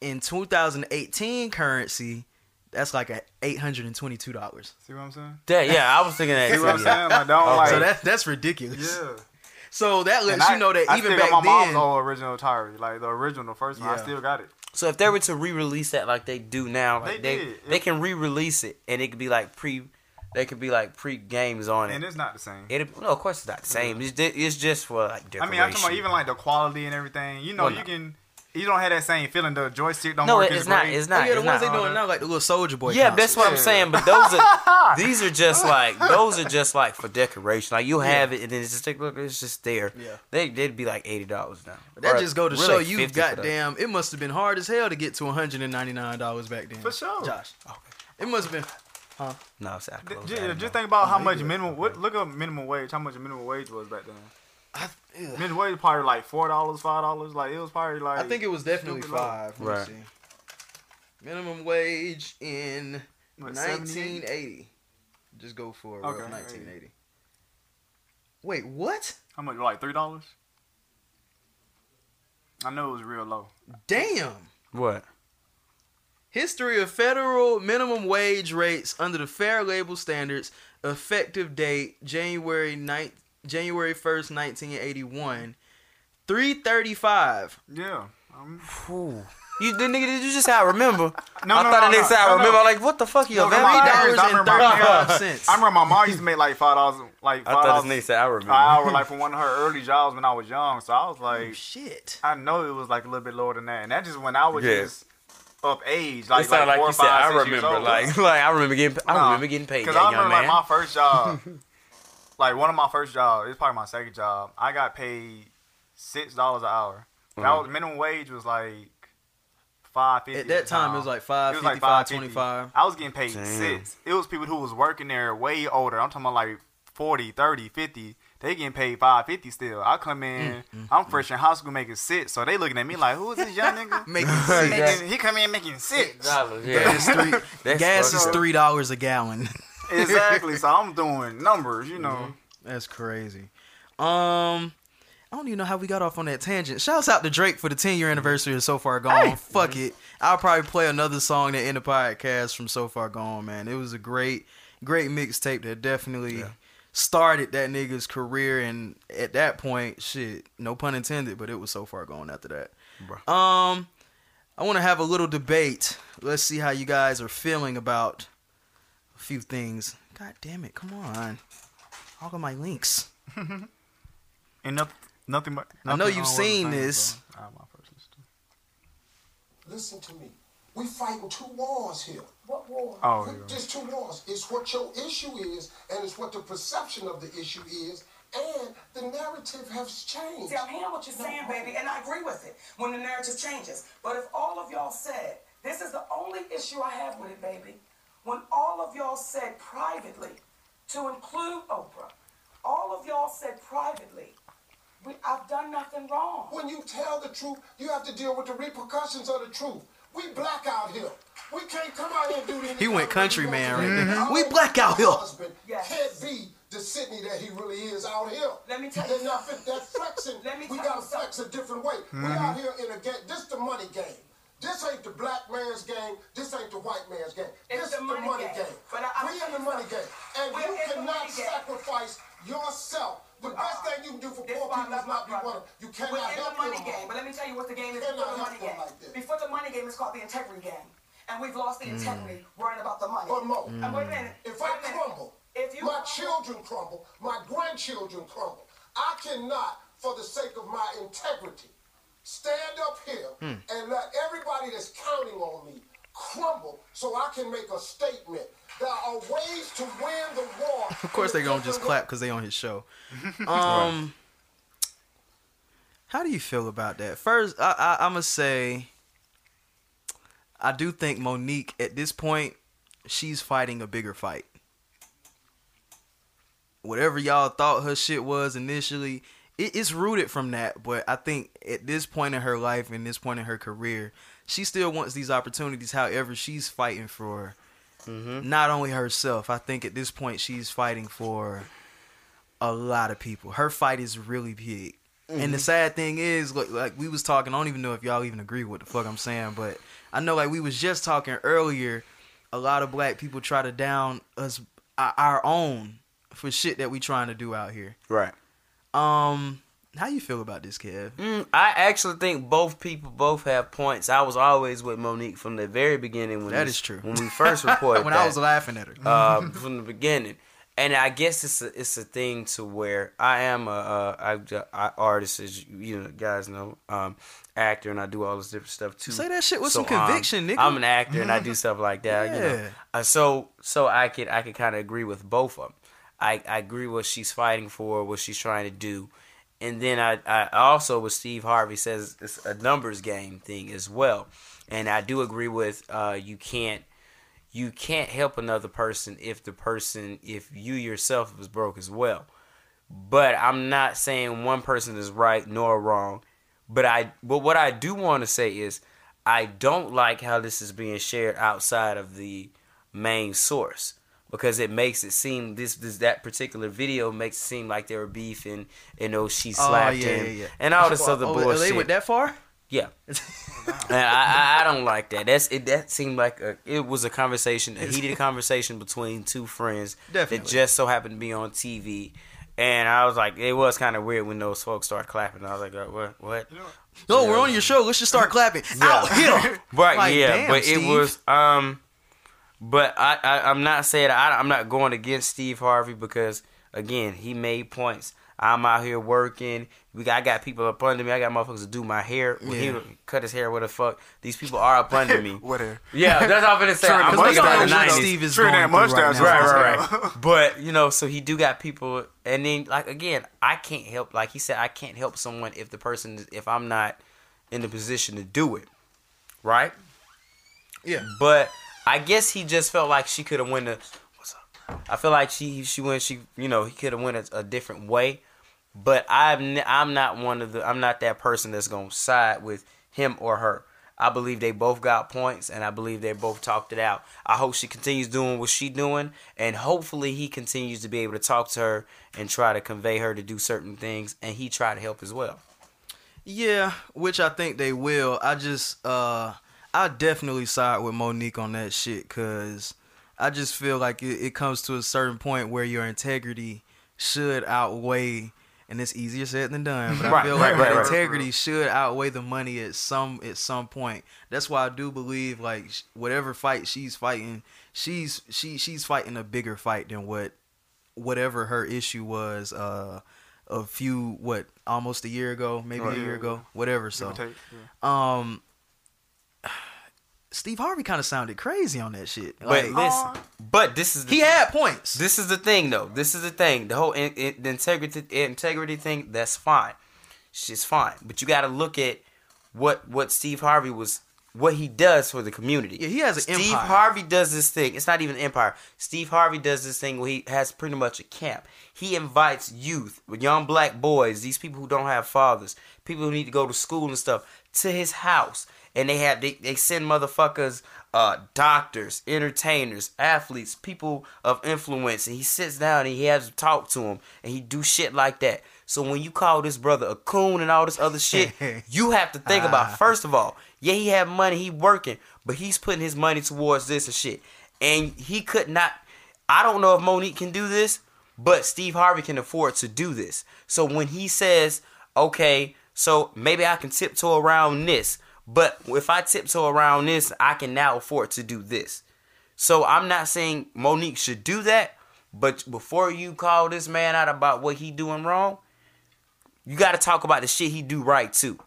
in 2018 currency, that's like a eight hundred and twenty two dollars. See what I'm saying? That- yeah, I was thinking that. See what I'm saying? Like, don't Okay. like. so that's that's ridiculous. yeah. So that lets And you know that I even still back got my mom's then, old original Atari, like the original, the first one. I still got it. So if they were to re-release that like they do now, like They they did. they, can re-release it and it could be like pre, they could be like pre games on it. And it's not the same. It no, of course it's not the same. It's, di- it's just for like I mean, I'm talking about even like the quality and everything. You know, Well, you no. can You don't have that same feeling. The joystick don't No, work. it's as not. great. It's Oh, not. yeah, the it's ones not. they doing now, like the little Soldier Boy. Yeah, that's what I'm saying. But those are these are just like those are just like for decoration. Like you'll have it and then it's just like look, it's just there. Yeah. they they'd be like eighty dollars now. That Or just go to really show like you, 50 for goddamn. It must have been hard as hell to get to 199 dollars back then. For sure. Josh. It must have been. Huh? No, it's not Ju- close. ju- I uh, Just, think about how much minimum. What look up minimum wage? How much minimum wage was back then? I, yeah. Minimum wage probably like four dollars, five dollars. Like it was probably like. I think it was definitely stupid low. five. Let me Right. see. Minimum wage in What, 78? 1980. Just go for a rough Okay, 1980. Wait, what? How much? Like three dollars. I know it was real low. Damn. What? History of federal minimum wage rates under the Fair Labor Standards. Effective date January 9, January 1st, 1981. 335. Yeah. Um, You the nigga? Did you just say I remember? No, I no, thought no, the nigga no, said I no, no. remember. I'm like, what the fuck you No, a no, $3 I and remember my- 35 cents. I remember my mom used to make like five dollars, like I five thought dollars this nigga said I remember. an hour, like from one of her early jobs when I was young. So I was like, Shit. I know it was like a little bit lower than that, and that just when I was Yeah. just of age, like it sounded like like, four, you said five, I years remember. old. Like, like I remember getting. I Nah, remember getting paid. Cause That I young remember man. like my first job, like one of my first jobs. It's probably my second job. I got paid six dollars an hour. That Mhm. was minimum wage was like five fifty. At that time, it was like It 5, was like 55, 5.50. 25. I was getting paid Damn. six. It was people who was working there way older. I'm talking about like 40, 30, 50. They getting paid five fifty still. I come in, Mm, I'm fresh in high school making six. So they looking at me like, who is this young nigga? Making six. Making- he come in making six. Dollars, Gas, yeah. three, That's gas is three dollars a gallon. Exactly. So I'm doing numbers, you know. That's crazy. Um, I don't even know how we got off on that tangent. Shouts out to Drake for the 10 year anniversary of So Far Gone. Fuck it. I'll probably play another song that in the podcast from So Far Gone, man. It was a great, great mixtape that definitely started that nigga's career. And at that point, shit, no pun intended, but it was So Far Gone after that. Um, I want to have a little debate. Let's see how you guys are feeling about few things. God damn it, come on. All of my links. And nothing, nothing but. I know you've seen what I'm saying, this. so I have my first list. Listen to me. We fighting two wars here. What war? Oh, yeah. Just two wars. It's what your issue is, and it's what the perception of the issue is, and the narrative has changed. See, I'm hearing what you're saying, baby, and I agree with it when the narrative changes. But if all of y'all said, this is the only issue I have with it, baby, when all of y'all said privately, to include Oprah, all of y'all said privately, we, I've done nothing wrong. When you tell the truth, you have to deal with the repercussions of the truth. We black out here. We can't come out here and do this. He went country man right there. Our We black out here. husband Yes. can't be the Sydney that he really is out here. Let me tell They're you not fit- that flexing. Let me we gotta flex a different way. We out mm-hmm. here in a game. This the money game. This ain't the black man's game. This ain't the white man's game. It's this the is money the money game. game. But I- we in the money game. And We're you cannot money game. sacrifice yourself. The We best thing you can do for poor people is not be one brother. of You cannot We're cannot in the money them game, all. but let me tell you what the game is Cannot before the money game. like. Before the money game is called the integrity game. And we've lost the mm. integrity worrying about the money. But Mo, And wait a minute. If wait I a minute. crumble, if you my crumble- children crumble, my grandchildren crumble. I cannot, for the sake of my integrity, stand up here Hmm. and let everybody that's counting on me crumble so I can make a statement. There are ways to win the war. Of course, they're gonna just clap because they on his show. Um, how do you feel about that? First, I, I I'm gonna say, I do think Mo'Nique at this point, she's fighting a bigger fight. Whatever y'all thought her shit was initially, it, it's rooted from that. But I think at this point in her life and this point in her career, she still wants these opportunities. However, she's fighting for mm-hmm. not only herself. I think at this point she's fighting for a lot of people. Her fight is really big. And the mm-hmm. sad thing is, like, like we was talking, I don't even know if y'all even agree with what the fuck I'm saying, but I know like we was just talking earlier. A lot of black people try to down us our- our own for shit that we trying to do out here. Right. Um, how you feel about this, Kev? Mm, I actually think both people both have points. I was always with Mo'Nique from the very beginning. When That we- is true. When we first reported when that, I was laughing at her, um, from the beginning. and I guess it's a it's a thing to where I am a, a I, I artist, as you, know, guys know, um, actor, and I do all this different stuff too. Say that shit with So, some um, conviction, nigga. I'm an actor, and I do stuff like that. You know, Yeah. uh, so so I could I could kind of agree with both of them. I I agree what she's fighting for, what she's trying to do, and then I I also with Steve Harvey says it's a numbers game thing as well, and I do agree with uh you can't you can't help another person if the person if you yourself was broke as well. But I'm not saying one person is right nor wrong. But I but what I do want to say is I don't like how this is being shared outside of the main source because it makes it seem this, this that particular video makes it seem like they were beefing you know she slapped oh, yeah, him yeah, yeah. and all this Oh, other oh, bullshit. They went that far? Yeah, and I, I, I don't like that. That's it. That seemed like a, it was a conversation, a heated conversation between two friends that Definitely. just so happened to be on TV. And I was like, it was kind of weird when those folks started clapping. I was like, uh, what? What? No, we're on your show. Let's just start clapping. Out here. Right, Like, yeah, damn, but Steve. it was um, but I, I I'm not saying I, I'm not going against Steve Harvey because again he made points. I'm out here working. We got, I got people up under me. I got motherfuckers to do my hair. When Yeah. He cut his hair. What the fuck? These people are up under me. Whatever. Yeah, that's all I'm gonna say. Trim I'm the thinking about the mustache. nineties. Steve is Trim going that through right mustache. now. Right, right, right. But you know, so he do got people, and then like again, I can't help. Like he said, I can't help someone if the person, if I'm not in the position to do it, right? Yeah. But I guess he just felt like she could have went a. What's up? I feel like she she went she you know he could have went a, a different way, but I'm I'm not one of the I'm not that person that's gonna side with him or her. I believe they both got points, and I believe they both talked it out. I hope she continues doing what she doing, and hopefully he continues to be able to talk to her and try to convey her to do certain things, and he try to help as well. Yeah, which I think they will. I just uh I definitely side with Mo'Nique on that shit cuz I just feel like it, it comes to a certain point where your integrity should outweigh and it's easier said than done, but I Right, feel right, like right, integrity should outweigh the money at some at some point. That's why I do believe like whatever fight she's fighting, she's she she's fighting a bigger fight than what whatever her issue was uh a few what almost a year ago maybe a year ago whatever so Give or take, yeah. um steve harvey kind of sounded crazy on that shit But like listen, but this is the he had points This is the thing, though. This is the thing. The whole in, in, the integrity integrity thing. That's fine. It's fine. But you got to look at what what Steve Harvey was. What he does for the community. Yeah, he has an Steve empire. Harvey does this thing. It's not even an empire. Steve Harvey does this thing where he has pretty much a camp. He invites youth, young black boys, these people who don't have fathers, people who need to go to school and stuff, to his house. And they have they, they send motherfuckers uh, doctors, entertainers, athletes, people of influence, and he sits down and he has to talk to them, and he do shit like that. So when you call this brother a coon and all this other shit, you have to think about first of all, yeah, he have money, he working, but he's putting his money towards this and shit, and he could not. I don't know if Mo'Nique can do this, but Steve Harvey can afford to do this. So when he says, okay, so maybe I can tiptoe around this, but if I tiptoe around this, I can now afford to do this. So I'm not saying Mo'Nique should do that, but before you call this man out about what he doing wrong, you got to talk about the shit he do right too.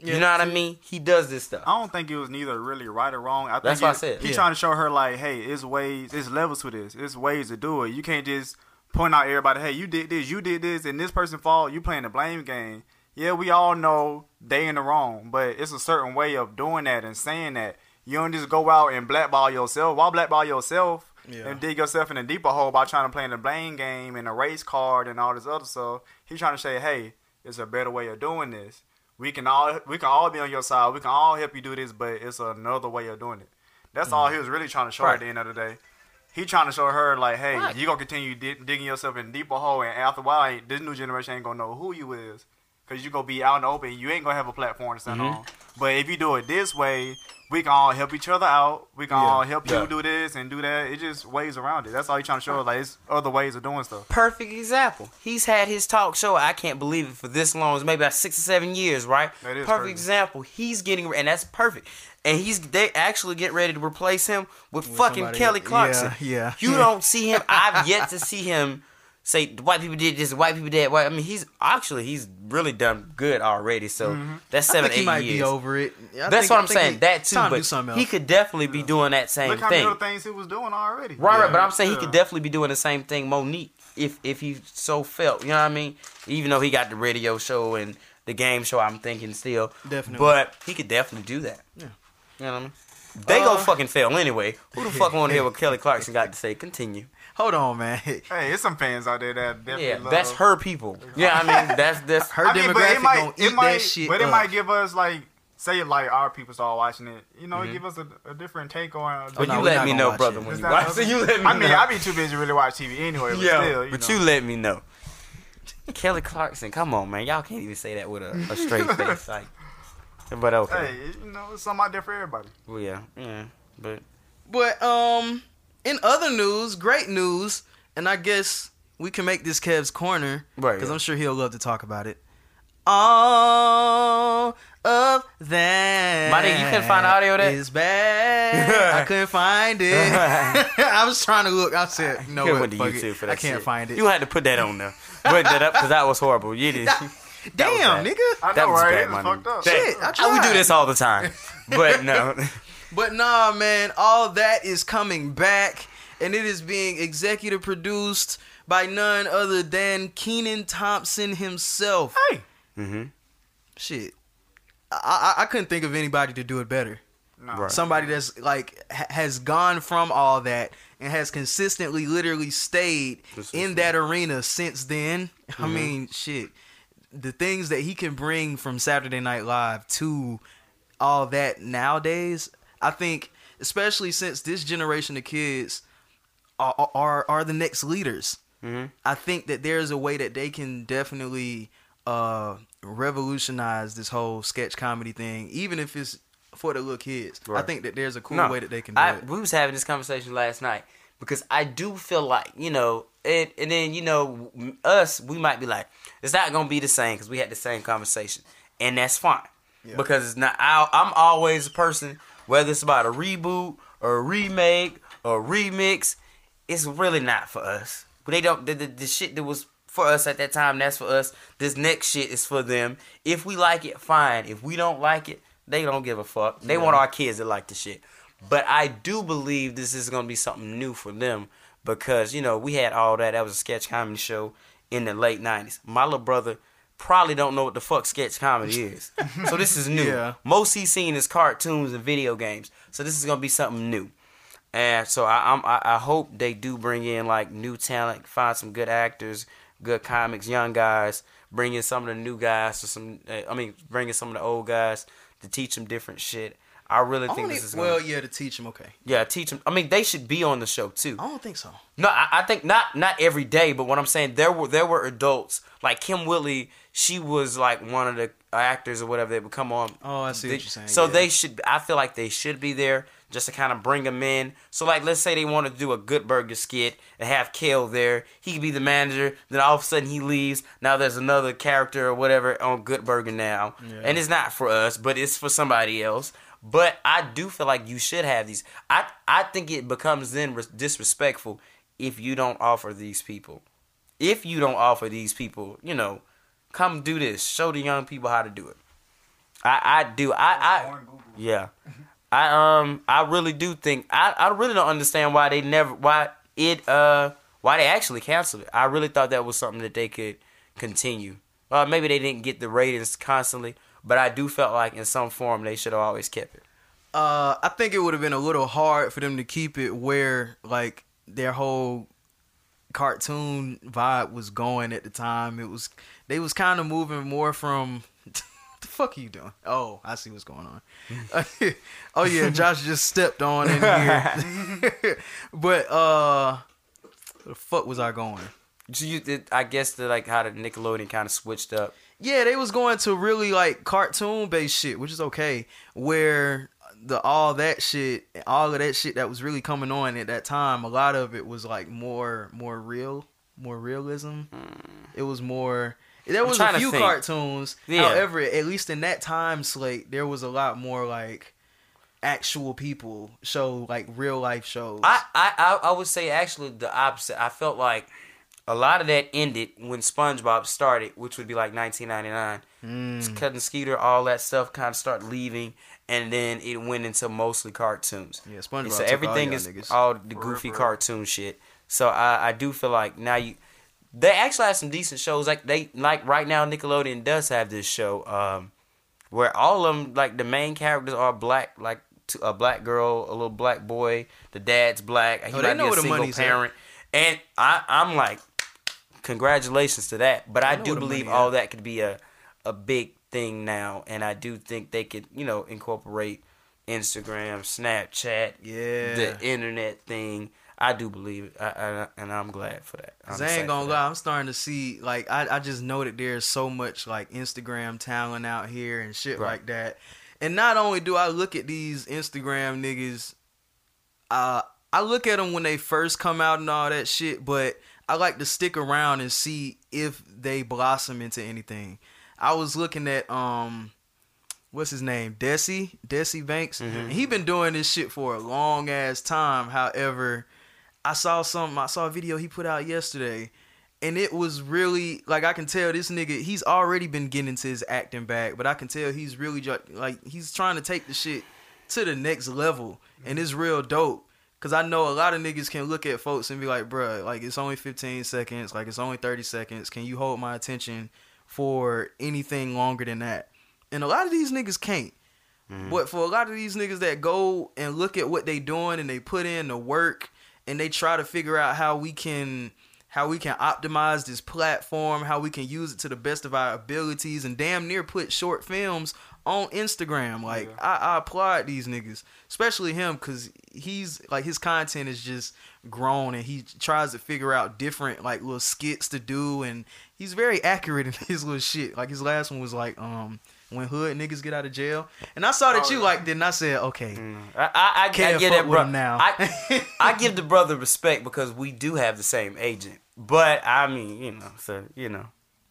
you know what I mean? He does this stuff. I don't think it was neither really right or wrong. I think That's what I said. He's Yeah. trying to show her like, hey, it's ways, it's levels to this. It's ways to do it. You can't just point out everybody, hey, you did this, you did this, and this person fault. You playing the blame game. Yeah, we all know they in the wrong, but it's a certain way of doing that and saying that. You don't just go out and blackball yourself. Why blackball yourself Yeah. and dig yourself in a deeper hole by trying to play in the blame game and a race card and all this other stuff? He's trying to say, hey, it's a better way of doing this. We can all we can all be on your side. We can all help you do this, but it's another way of doing it. That's all mm-hmm. he was really trying to show her Right. at the end of the day. He trying to show her like, hey, Right. you gonna continue di- digging yourself in deeper hole, and after a while, this new generation ain't gonna know who you is, cause you gonna be out in the open. You ain't gonna have a platform to stand mm-hmm. on. But if you do it this way, we can all help each other out. We can all help Yeah. you do this and do that. It just ways around it. That's all you're trying to show. Like it's other ways of doing stuff. perfect example. He's had his talk show. I can't believe it for this long. It's maybe about six or seven years, right? That is perfect crazy. example. He's getting and that's perfect. And he's they actually get ready to replace him with, fucking Kelly. Clarkson. Yeah, yeah. You don't see him. I've yet to see him say white people did this, white people did. White. I mean, he's actually he's really done good already. So mm-hmm. that's I seven, eight might years. be over it. I That's think- what I'm saying. he- that too, time to but he could definitely be doing that same Look how many thing. other things he was doing already. Right, right, but I'm saying he could definitely be doing the same thing Mo'Nique if if he so felt. You know what I mean? Even though he got the radio show and the game show, I'm thinking still. Definitely. But he could definitely do that. Yeah. You know what I mean? They Uh, go fucking fail anyway. Who the fuck want to hear what Kelly Clarkson got to say? Continue. Hold on, man. Hey, it's some fans out there that definitely Yeah, love that's her people. Yeah, I mean that's that's Her I mean, but demographic it might, it eat might, that shit but it up. might give us like, say like our people start watching it. You know, Mm-hmm. give us a, a different take on. But no, you we're let me know, brother, it. when Is you watch other- it. You let me I mean, know. I be too busy to really watch TV anyway. But yeah, still, you but know. you let me know. Kelly Clarkson, come on, man. Y'all can't even say that with a, a straight face. Like, but okay. Hey, you know, it's something out there for everybody. Well, yeah, yeah. But But um, in other news, great news, and I guess we can make this Kev's corner Right, because yeah. I'm sure he'll love to talk about it. All of that. My nigga, you couldn't find audio of that? Is bad. I couldn't find it. I was trying to look. I said, no, you what, went to YouTube it. for that I can't shit. find it. You had to put that on there. Put that up because that was horrible. You did. That was Damn, nigga. I That know, was right? bad, It's my fucked up. Shit, I Oh, we do this all the time. But no. But nah, man, all that is coming back, and it is being executive produced by none other than Kenan Thompson himself. Hey, hmm Shit, I, I I couldn't think of anybody to do it better. no. Right. Somebody that's like ha- has gone from all that and has consistently, literally stayed in that arena since then. I mean, shit, the things that he can bring from Saturday Night Live to all that nowadays, I think, especially since this generation of kids are are, are the next leaders. Mhm. I think that there's a way that they can definitely uh, revolutionize this whole sketch comedy thing, even if it's for the little kids. I think that there's a cool No, way that they can do I, it. we was having this conversation last night because I do feel like you know, it, and then you know, us we might be like, it's not gonna be the same because we had the same conversation, and that's fine because it's not. I, I'm always a person, whether it's about a reboot or a remake or a remix, it's really not for us. But they don't the, the, the shit that was for us at that time. That's for us. This next shit is for them. If we like it, fine. If we don't like it, they don't give a fuck. They want our kids to like the shit. But I do believe this is gonna be something new for them because you know we had all that. That was a sketch comedy show in the late '90s. My little brother probably don't know what the fuck sketch comedy is, so this is new. Yeah. Most he's seen is cartoons and video games. So this is gonna be something new. And so I, I'm, I, hope they do bring in like new talent, find some good actors, good comics, young guys, bring in some of the new guys, or some, uh, I mean, bring in some of the old guys to teach them different shit. I really think Only, this is gonna, well, yeah, to teach them. Okay, yeah, teach them. I mean, they should be on the show too. I don't think so. No, I, I think not not every day, but what I'm saying there were there were adults like Kym Whitley. She was like one of the actors or whatever that would come on. Oh, I see what you're saying, So yeah. they should. I feel like they should be there just to kind of bring them in. So like, let's say they wanted to do a Good Burger skit and have Kel there. He could be the manager. Then all of a sudden he leaves. Now there's another character or whatever on Good Burger now, and it's not for us, but it's for somebody else. But I do feel like you should have these. I I think it becomes then res- disrespectful if you don't offer these people. If you don't offer these people, you know, come do this. Show the young people how to do it. I I do. I I yeah. I um I really do think I I really don't understand why they never why it uh why they actually canceled it. I really thought that was something that they could continue. Well, maybe they didn't get the ratings constantly, but I do felt like in some form they should have always kept it. Uh, I think it would have been a little hard for them to keep it where like their whole cartoon vibe was going at the time. It was they was kind of moving more from. the fuck are you doing? Oh, I see what's going on. oh yeah, Josh just stepped on in here. but uh, where the fuck was I going? So you, I guess the like how the Nickelodeon kind of switched up. Yeah, they was going to really like cartoon based shit, which is okay. Where the all that shit, all of that shit that was really coming on at that time, a lot of it was like more more real, more realism. Hmm. It was more. There was a few cartoons. Yeah. However, at least in that time slate, there was a lot more like actual people show like real life shows. I, I, I would say actually the opposite. I felt like a lot of that ended when SpongeBob started, which would be like 1999. Mm. Cutting Skeeter, all that stuff kind of start leaving, and then it went into mostly cartoons. Yeah, SpongeBob And so everything y'all is niggas. all the goofy cartoon shit. So I, I do feel like now you, they actually have some decent shows. Like they like right now Nickelodeon does have this show, um, where all of them like the main characters are black, like a black girl, a little black boy. The dad's black. He Oh, they might know be a where the single money's at. parent, and I I'm like, congratulations to that. But I, know do believe money all at. that could be a a big thing now, and I do think they could you know incorporate Instagram, Snapchat, Yeah. the internet thing. I do believe it, I, I, and I'm glad for that. I'm I ain't gonna lie, I'm starting to see like I, I just know that there's so much like Instagram talent out here and shit Right. like that. And not only do I look at these Instagram niggas, uh, I look at them when they first come out and all that shit, but I like to stick around and see if they blossom into anything. I was looking at um what's his name? Desi, Desi Banks. And he been doing this shit for a long ass time. However, I saw some I saw a video he put out yesterday and it was really like I can tell this nigga he's already been getting into his acting back, but I can tell he's really like he's trying to take the shit to the next level and it's real dope. Cause I know a lot of niggas can look at folks and be like, bruh, like it's only 15 seconds, like it's only 30 seconds. Can you hold my attention for anything longer than that? And a lot of these niggas can't. Mm-hmm. But for a lot of these niggas that go and look at what they doing and they put in the work and they try to figure out how we can how we can optimize this platform, how we can use it to the best of our abilities and damn near put short films on Instagram. Like I, I applaud these niggas, especially him cuz he's like his content is just grown and he tries to figure out different like little skits to do and he's very accurate in his little shit. Like his last one was like um when hood niggas get out of jail. And I saw that you liked it and I said, "Okay, I, I, I, I Can't get that with bro- him now. I, I give the brother respect because we do have the same agent. But I mean, you know, so you know,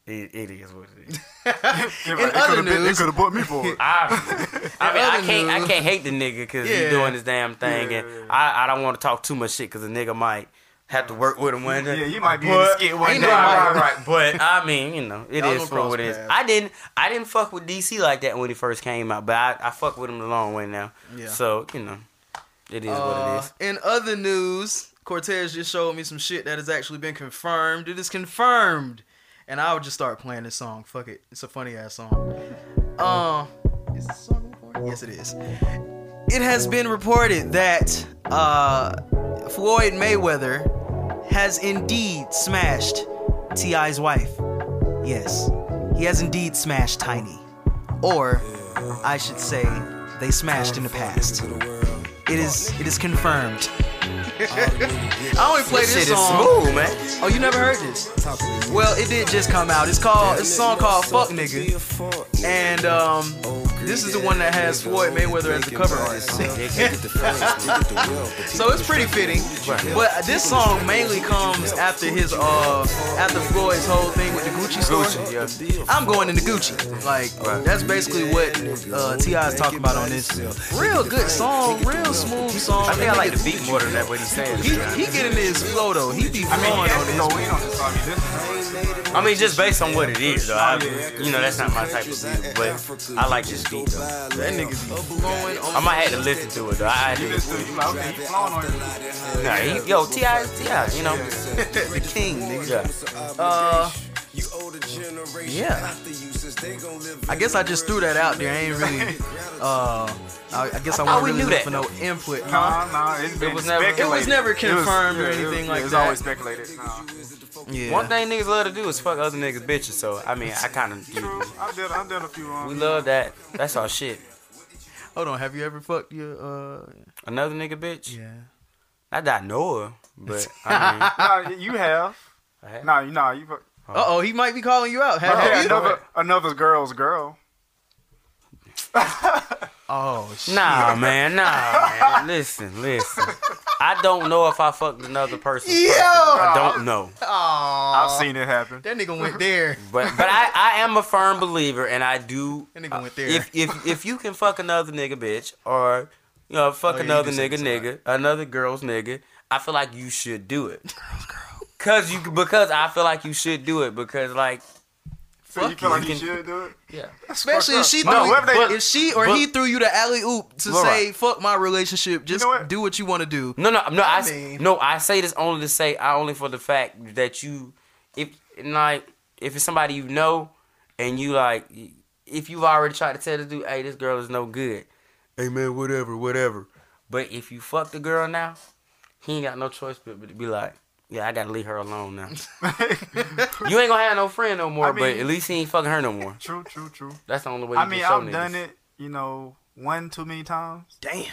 it, it is what it is. In other news, They could have bought me for it. I, I mean, I can't, I can't hate the nigga because Yeah. he's doing his damn thing, Yeah, and yeah. I, I don't want to talk too much shit because the nigga might have to work with him one day. Yeah, you might be in the But- skit one day. Right, right, right. But I mean, you know, it Y'all is for what it is. I didn't, I didn't fuck with Desi like that when he first came out, but I, I fuck with him the long way now. Yeah. So you know, it is what Uh, it is. In other news, Cortez just showed me some shit that has actually been confirmed. It is confirmed, and I would just start playing this song. Fuck it, it's a funny ass song. Uh, is this song recorded? Yes, it is. It has been reported that uh, Floyd Mayweather has indeed smashed T.I.'s wife. Yes, he has indeed smashed Tiny. Or, I should say, they smashed in the past. It is it is confirmed. I only play this Shit is song. smooth, man. Oh, you never heard this? Well, it did just come out. It's called it's a song called "Fuck Nigga," and um, this is the one that has Floyd Mayweather as the cover artist. so it's pretty fitting. But this song mainly comes after his uh after Floyd's whole thing with the Gucci store. I'm going into Gucci. Like that's basically what uh, T.I. is talking about on this. Real good song, real smooth song. I think I like the beat more than that. What he's saying. He he get into his flow though. He be I mean, flowing on has go this. in on this I mean, just based on what it is, though. I, you know, that's not my type of beat, but I like this beat. Though. That nigga be flowing. I might have to listen to it though. I had to listen too. to You like, okay, he flowing on you. Nah, he, yo, T.I. is Ti. You know. the king, nigga. Yeah. Uh, yeah. I guess I just threw that out there. I ain't really. Uh, I, I guess I, thought wasn't we really knew looking that. for no input. No, Huh? no, it's been was never- it was speculated. never It confirmed or yeah, it anything was- like It was that. always speculated. No. Yeah. One thing niggas love to do is fuck other niggas bitches. So I mean, I kind of True. I've done, I've done a few. Um, we love that. That's our shit. Hold on. Have you ever fucked your? Uh, Another nigga bitch. yeah. Not that I know her, but I mean, No, you have. I have. Nah, you know you. Uh oh, he might be calling you out. Have, have you? another another girl's girl. Oh shit. Nah, man, nah, man. Listen, listen. I don't know if I fucked another person. Yo! I don't know. I've seen it happen. That nigga went there. But but I, I am a firm believer, and I do. That nigga went there. If if if you can fuck another nigga bitch, or you know fuck Oh, yeah, another just nigga this, nigga, another girl's nigga, I feel like you should do it. Girls, girl. Cause you because I feel like you should do it because like So you feel like you You can- should do it? yeah. Especially if she threw No, you, if they- if she or he threw you the alley oop to Laura. say fuck my relationship, just know what? do what you want to do. No, no, no. I, I s- mean- no. I say this only to say, I only for the fact that you, if like, if it's somebody you know, and you like, if you've already tried to tell the dude, hey, this girl is no good. Hey man, whatever, whatever. But if you fuck the girl now, he ain't got no choice but but to be like, yeah, I gotta leave her alone now. you ain't gonna have no friend no more, I but at least he ain't fucking her no more. True, true, true. That's the only way. You I mean, can show I've done it, you know, one too many times, Damn.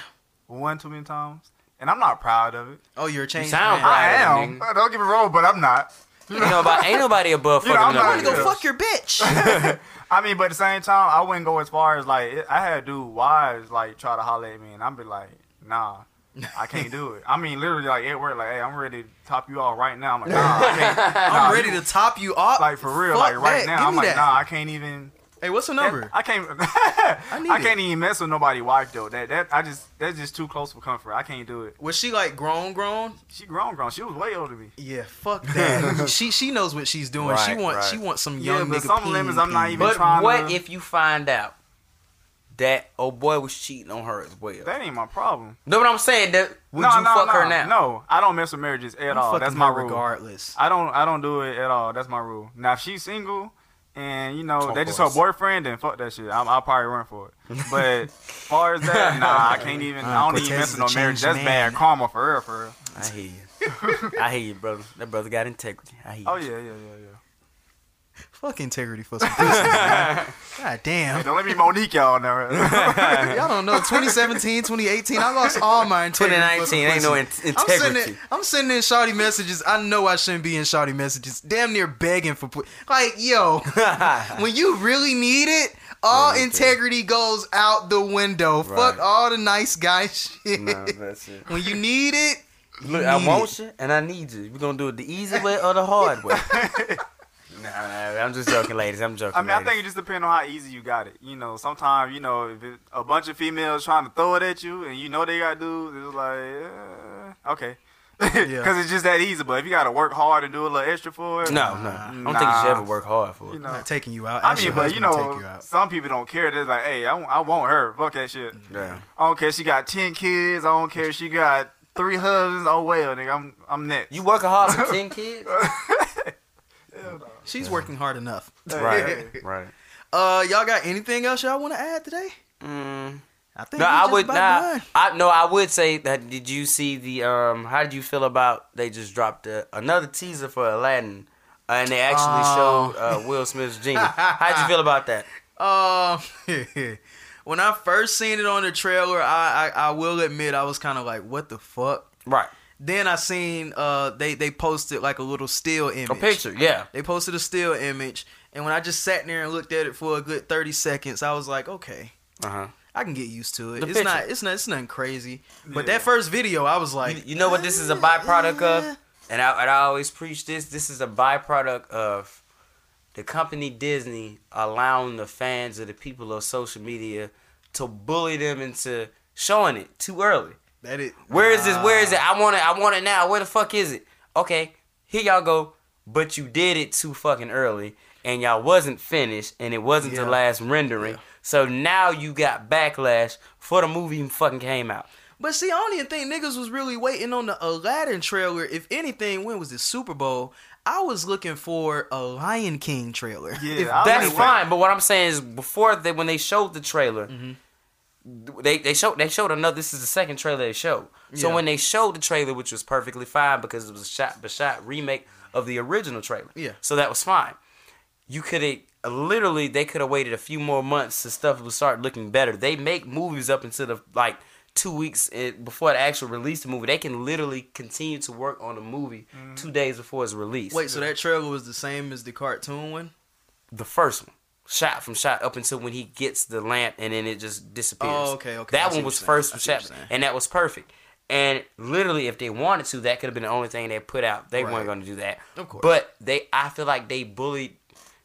one too many times, and I'm not proud of it. Oh, you're a change. sound man. proud. I of it, am. nigga. Don't get me wrong, but I'm not. You know about ain't nobody above You know, fucking I'm another not I'm gonna go fuck your bitch. I mean, but at the same time, I wouldn't go as far as like I had dude wives like try to holler at me, and I'd be like, nah. I can't do it. I mean, literally, like at work, like, hey, I'm ready to top you off right now. I'm like, nah, I can't. I'm Nah, ready you- to top you off. like for real, Fuck like right that. now. Give I'm like, that. nah, I can't even. Hey, what's the number? I can't. I, need can't even mess with nobody wife though. That that I just that's just too close for comfort. I can't do it. Was she like grown, grown? She grown, grown. She was way older than me. Yeah, fuck that. she she knows what she's doing. she Right, wants right. she wants some Yeah, young but nigga. some limits I'm not peen even peen. But trying what to- if you find out that old boy was cheating on her as well? That ain't my problem. No, what I'm saying? That would no, you no, fuck no, her now? No, I don't mess with marriages at I'm all. That's my rule. regardless. I don't I don't do it at all. That's my rule. Now if she's single and you know Of they just her boyfriend, then fuck that shit. I'm, I'll probably run for it. But as far as that, nah, I can't even. I uh, don't even mess with no marriage. That's man. bad karma for real, for real. I hear you. I hear you, brother. That brother got integrity. I hear oh, you. Oh yeah, yeah, yeah, yeah. Fuck integrity for some pussy. man. God damn. Don't let me Mo'Nique y'all now. Y'all don't know. 2017, 2018, I lost all my integrity. 2019 ain't no pussy. in- I'm sending. I'm sending in shawty messages. I know I shouldn't be in shawty messages. Damn near begging for pu- like, yo, when you really need it, all integrity goes out the window. Fuck all the nice guy shit. No, that's it. when you need it, you Look, I need want it. you and I need you. We're gonna do it the easy way or the hard way. Nah, nah, I'm just joking, ladies. I'm joking. I mean, I think it just depends on how easy you got it. You know, sometimes you know if it, a bunch of females trying to throw it at you and you know they got dudes, it's like uh, okay, because it's just that easy. But if you got to work hard and do a little extra for it, No, no. I don't think you should ever work hard for it. You know, not taking you out. I mean, but you husband to take know, you some people don't care. They're like, hey, I, want- I want her. Fuck that shit. Yeah. I don't care. She got ten kids. I don't care. She got three husbands. Oh well, nigga, I'm I'm next. You working hard for ten kids? She's working hard enough. right, right. Uh, y'all got anything else y'all want to add today? Mm. I think No, I would about nah. I no, I would say that. Did you see the um? How did you feel about they just dropped a, another teaser for Aladdin, uh, and they actually Oh. showed uh, Will Smith's genie. How'd you feel about that? Um, when I first seen it on the trailer, I I, I will admit I was kind of like, what the fuck. Right, Then I seen uh they they posted like a little still image. a picture. Yeah, They posted a still image, and when I just sat there and looked at it for a good thirty seconds, I was like, okay, uh huh. I can get used to it. The it's picture. not it's not it's nothing crazy. But Yeah. that first video, I was like, You, you know what this is a byproduct of, and I and I always preach this. This is a byproduct of the company Disney allowing the fans of the people of social media to bully them into showing it too early. That it. Where is this? Where is it? I want it. I want it now. Where the fuck is it? Okay, here y'all go. But you did it too fucking early, and y'all wasn't finished, and it wasn't Yeah. the last rendering. So now you got backlash for the movie even fucking came out. But see, I don't even think niggas was really waiting on the Aladdin trailer. If anything, when was the Super Bowl? I was looking for a Lion King trailer. Yeah, If that's fine, but what I'm saying is before they when they showed the trailer, Mm-hmm. They they showed they showed another. This is the second trailer they showed. So Yeah. when they showed the trailer, which was perfectly fine because it was a shot the shot remake of the original trailer. Yeah. So that was fine. You could have literally they could have waited a few more months so stuff would start looking better. They make movies up until the like two weeks eh, before the actual release of the movie. They can literally continue to work on the movie two days before it's released. Wait, so that trailer was the same as the cartoon one? the first one, shot from shot up until when he gets the lamp and then it just disappears. Oh, okay, okay. That see one was first from I see what shot, and that was perfect. And literally, if they wanted to, that could have been the only thing they put out. They Right. weren't going to do that. Of course. But they, I feel like they bullied.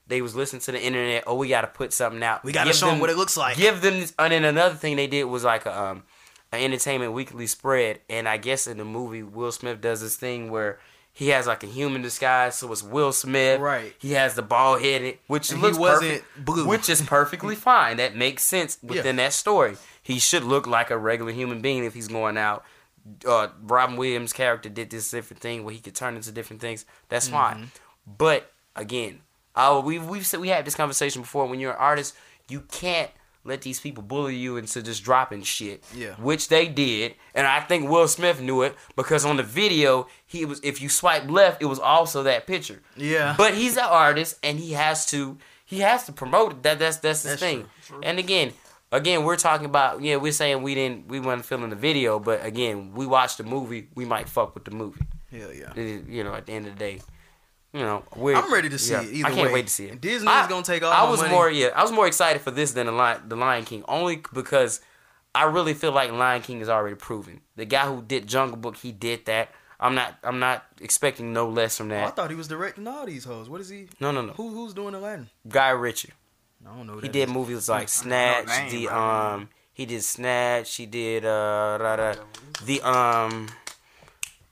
They was listening to the internet. Oh, we got to put something out. We gotta Give them what it looks like. Give them. This, and then another thing they did was like a, um, an entertainment weekly spread. And I guess in the movie, Will Smith does this thing where he has like a human disguise, so it's Will Smith. Right. He has the bald headed, which And he looks wasn't perfect, blue. which is perfectly fine. That makes sense within that story. He should look like a regular human being if he's going out. Uh, Robin Williams' character did this different thing where he could turn into different things. That's Mm-hmm. fine. But again, uh, we've we've said we had this conversation before. When you're an artist, you can't let these people bully you into just dropping shit. Yeah. Which they did, and I think Will Smith knew it because on the video he was. If you swipe left, it was also that picture. Yeah. But he's an artist, and he has to he has to promote it. That that's that's the That's thing. And again, again, we're talking about yeah, we're saying we didn't we weren't feeling the video, but again, we watched the movie. We might fuck with the movie. Hell yeah. You know, at the end of the day. You know, I'm ready to see yeah, it either I can't way. wait to see it. Disney's I- gonna take all I was money. more yeah, I was more excited for this than the Lion, the Lion King, only because I really feel like Lion King is already proven. The guy who did Jungle Book, he did that. I'm not I'm not expecting no less from Oh, I thought he was directing all these hoes. What is he? no, no, no. Who who's doing Aladdin? Guy Ritchie. I don't know. Who He did is. movies like Snatch, the the um, he did Snatch. He did uh, da, da, the um,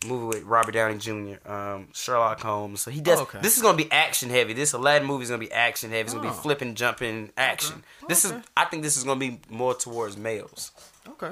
movie with Robert Downey Jr. Um, Sherlock Holmes. So he does. Oh, okay. This is gonna be action heavy. This Aladdin movie is gonna be action heavy. It's gonna Oh. be flipping, jumping, action. This is. I think this is gonna be more towards males. Okay.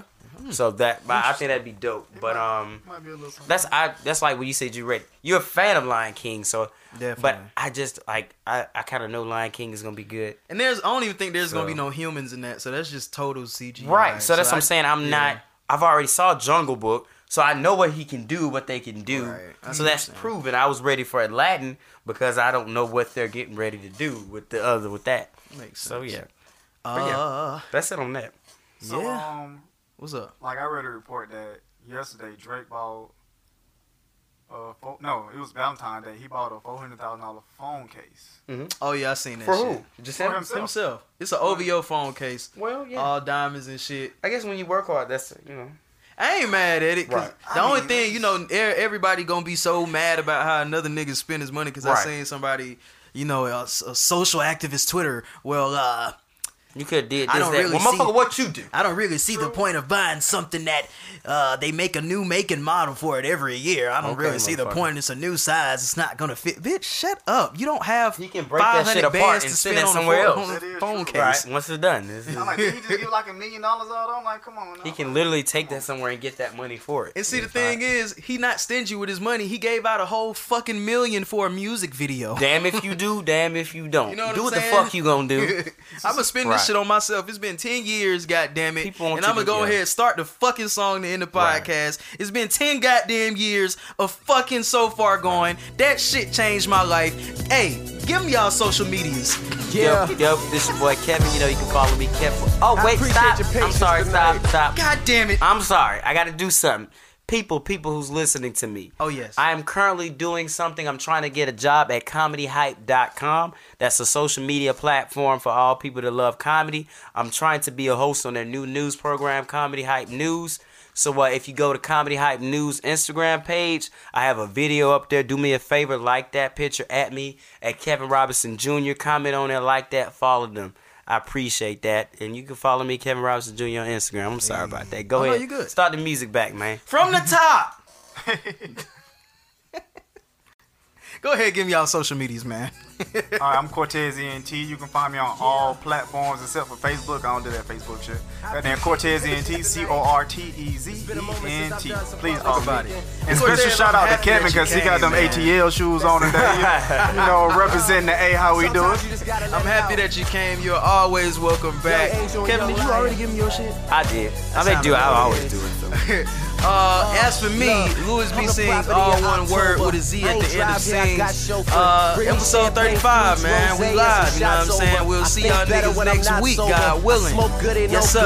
So that, but I think that'd be dope. But um, Might a little that's I. That's like when you said you read. You're a fan of Lion King, so. Definitely. But I just like I, I kind of know Lion King is gonna be good. And there's I don't even think there's gonna be no humans in that. So that's just total CG. Right. So that's what I'm saying. I'm yeah. not. I've already saw Jungle Book, so I know what he can do, what they can do. Right. So that's proven. I was ready for Aladdin because I don't know what they're getting ready to do with the other with that. Makes sense. So yeah, Uh, that's it on that. So, yeah. um, What's up? like I read a report that yesterday Drake bought. Uh, fo- no, it was Valentine's Day. He bought a four hundred thousand dollar phone case. Oh yeah, I seen that. For shit. who? Just For him? himself. Himself. It's an OVO phone case. Well, yeah. All diamonds and shit. I guess when you work hard, that's you know. I ain't mad at it. 'cause Right. The I only mean, thing, you know, everybody gonna be so mad about how another nigga spend his money because I seen somebody, you know, a, a social activist Twitter. Well, uh, You could have did I don't that. really well, see- motherfucker, what you do? I don't really see the point of buying something that uh, they make a new make and model for it every year. I don't Okay, really see the motherfucker. point. It's a new size. It's not gonna fit. Bitch, shut up. You don't have. He can break that shit apart and send spend it somewhere phone- else. on a phone case. Right. Once it's done, this is- I'm like, did he just give like a million dollars out? I'm like, come on. Now. he can literally take that somewhere and get that money for it. And see, the thing fine. is, he not stingy with his money. He gave out a whole fucking million for a music video. damn if you do, damn if you don't. You know what do I'm what saying? the fuck you gonna do? I'm gonna spend Right. this shit on myself. It's been ten years, goddamn it, and I'm gonna go yeah. ahead and start the fucking song to end the Right. podcast. It's been ten goddamn years of fucking so far going. That shit changed my life. Hey, give me y'all social medias. Yeah. Yo, yo, this your boy Kevin. You know you can follow me, Kevin. Oh wait, appreciate stop. your I'm sorry. tonight. Stop. Stop. God damn it. I'm sorry. I got to do something. People, people who's listening to me. Oh, yes. I am currently doing something. I'm trying to get a job at comedyhype.com. That's a social media platform for all people that love comedy. I'm trying to be a host on their new news program, Comedy Hype News. So uh, if you go to Comedy Hype News Instagram page, I have a video up there. Do me a favor, like that picture at me at Kevin Robinson Jr. Comment on there, like that, follow them. I appreciate that. And you can follow me, Kevin Robinson Jr. on Instagram. I'm sorry about that. Go Oh, no, ahead. you good. Start the music back, man. From the top. Go ahead, give me y'all social medias, man. All right, I'm Cortez ENT. You can find me on all platforms except for Facebook. I don't do that Facebook shit. Goddamn Cortez ENT, C O R T E Z E N T. Please follow me. And special shout out to Kevin because he got them man. ATL shoes on today. you know, representing the A how we do it. I'm happy that you came. You're always welcome back. Kevin, did you already give me your shit? I did. I may do. I always do it. Uh, as for me, Louis B sings all one word with a Z at the end of sings. Uh, episode 35, man. We live, you know what I'm saying? We'll see y'all niggas next week, God willing. Yes, sir.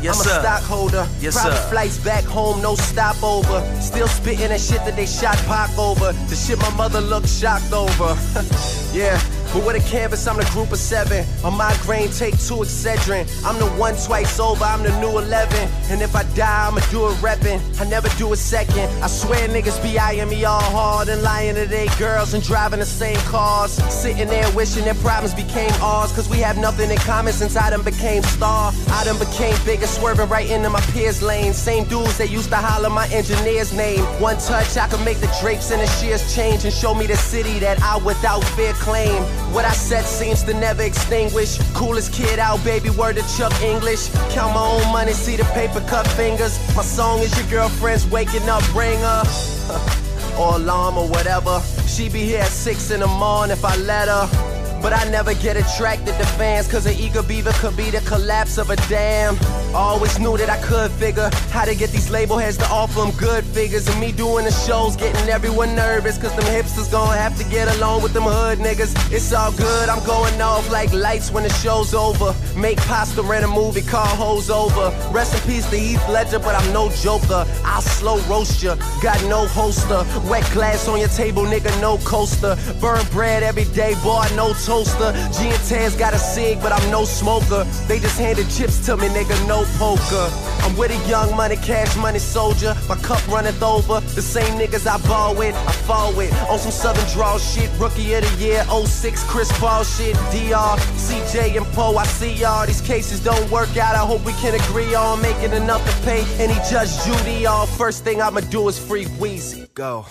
Yes, I'm sir. a stockholder. Yes, Private sir. flights back home, no stopover. Still spitting that shit that they shot Pac over. The shit my mother looked shocked over. yeah. But with a canvas, I'm the group of seven. A migraine, take two Excedrin. I'm the one twice over, I'm the new 11. And if I die, I'ma do it reppin'. I never do a second. I swear niggas be eyeing me all hard and lying to they girls and driving the same cars. Sitting there wishing their problems became ours. Cause we have nothing in common since I done became star. I done became bigger, swerving right into my peers' lane. Same dudes that used to holler my engineer's name. One touch, I could make the drapes and the shears change and show me the city that I without fear claim. What I said seems to never extinguish. Coolest kid out, baby, word to Chuck English. Count my own money, see the paper cut fingers. My song is your girlfriend's waking up Ring her. or alarm or whatever. She be here at six in the morning if I let her. But I never get attracted to fans, cause an eager beaver could be the collapse of a dam. Always knew that I could figure how to get these label heads to offer them good figures. And me doing the shows getting everyone nervous, cause them hipsters gonna have to get along with them hood niggas. It's all good, I'm going off like lights when the show's over. Make pasta, rent a movie, call hoes over. Rest in peace to Heath Ledger, but I'm no joker. I'll slow roast ya, got no holster. Wet glass on your table, nigga, no coaster. Burn bread every day, boy, no toaster. G and Taz got a cig, but I'm no smoker. They just handed chips to me, nigga, no poker. I'm with a young money, cash money soldier. My cup runneth over. The same niggas I ball with, I fall with. On some Southern draw shit, rookie of the year, 06 Chris Paul shit. DR, CJ and Poe, I see y'all. These cases don't work out. I hope we can agree on making enough to pay any judge Judy. All first thing I'ma do is free Weezy. Go.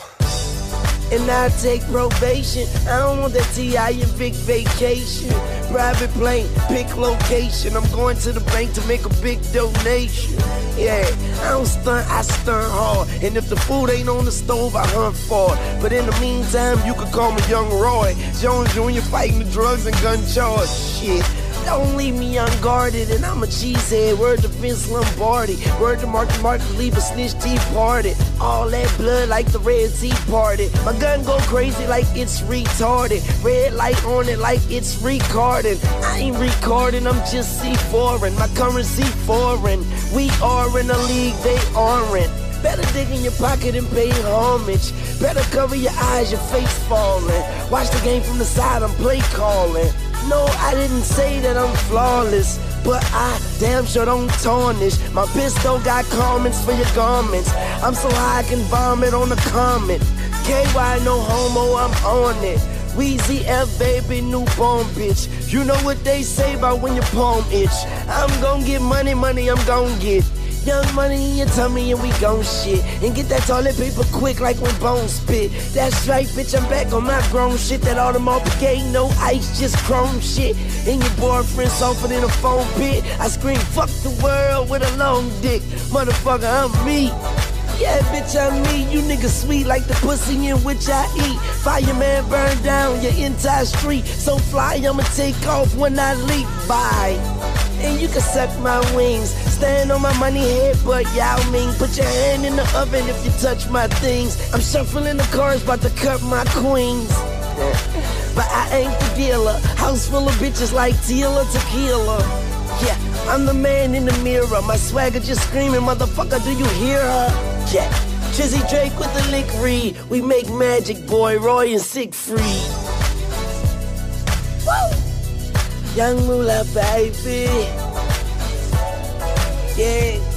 And I take probation. I don't want that TI and big vacation. Private plane, pick location. I'm going to the bank to make a big donation. Yeah, I don't stunt, I stunt hard. And if the food ain't on the stove, I hunt for it. But in the meantime, you could call me Young Roy. Jones Jr. fighting the drugs and gun charge. Shit. Don't leave me unguarded, and I'm a cheesehead. Word to Vince Lombardi. Word to Marky Mark, leave a snitch tea. All that blood like the Red Sea party. My gun go crazy like it's retarded. Red light on it like it's recording. I ain't recording, I'm just C foreign. My currency foreign. We are in a league they aren't. Better dig in your pocket and pay homage. Better cover your eyes, your face falling. Watch the game from the side, I'm play calling. No, I didn't say that I'm flawless, but I damn sure don't tarnish. My pistol got comments for your garments. I'm so high I can vomit on the comment. KY no homo, I'm on it. Weezy F baby, newborn bitch. You know what they say about when your palm itch. I'm gon' get money, money I'm gon' get. Young money in your tummy and we gon' shit. And get that toilet paper quick like when bones spit. That's right, bitch, I'm back on my grown shit. That Audemars ain't no ice, just chrome shit. And your boyfriend softer than a phone pit. I scream, fuck the world with a long dick. Motherfucker, I'm me. Yeah, bitch, I'm me. You niggas sweet like the pussy in which I eat. Fireman burn down your entire street. So fly, I'ma take off when I leap by. And you can suck my wings. Stand on my money head, but Yao Ming. Put your hand in the oven if you touch my things. I'm shuffling the cars, about to cut my queens. But I ain't the dealer. House full of bitches like Tila Tequila. Yeah, I'm the man in the mirror. My swagger just screaming, motherfucker, do you hear her? Yeah. Drizzy Drake with the lick read. We make magic, boy, Roy and Siegfried. Woo! Young Moolah, baby. Yeah.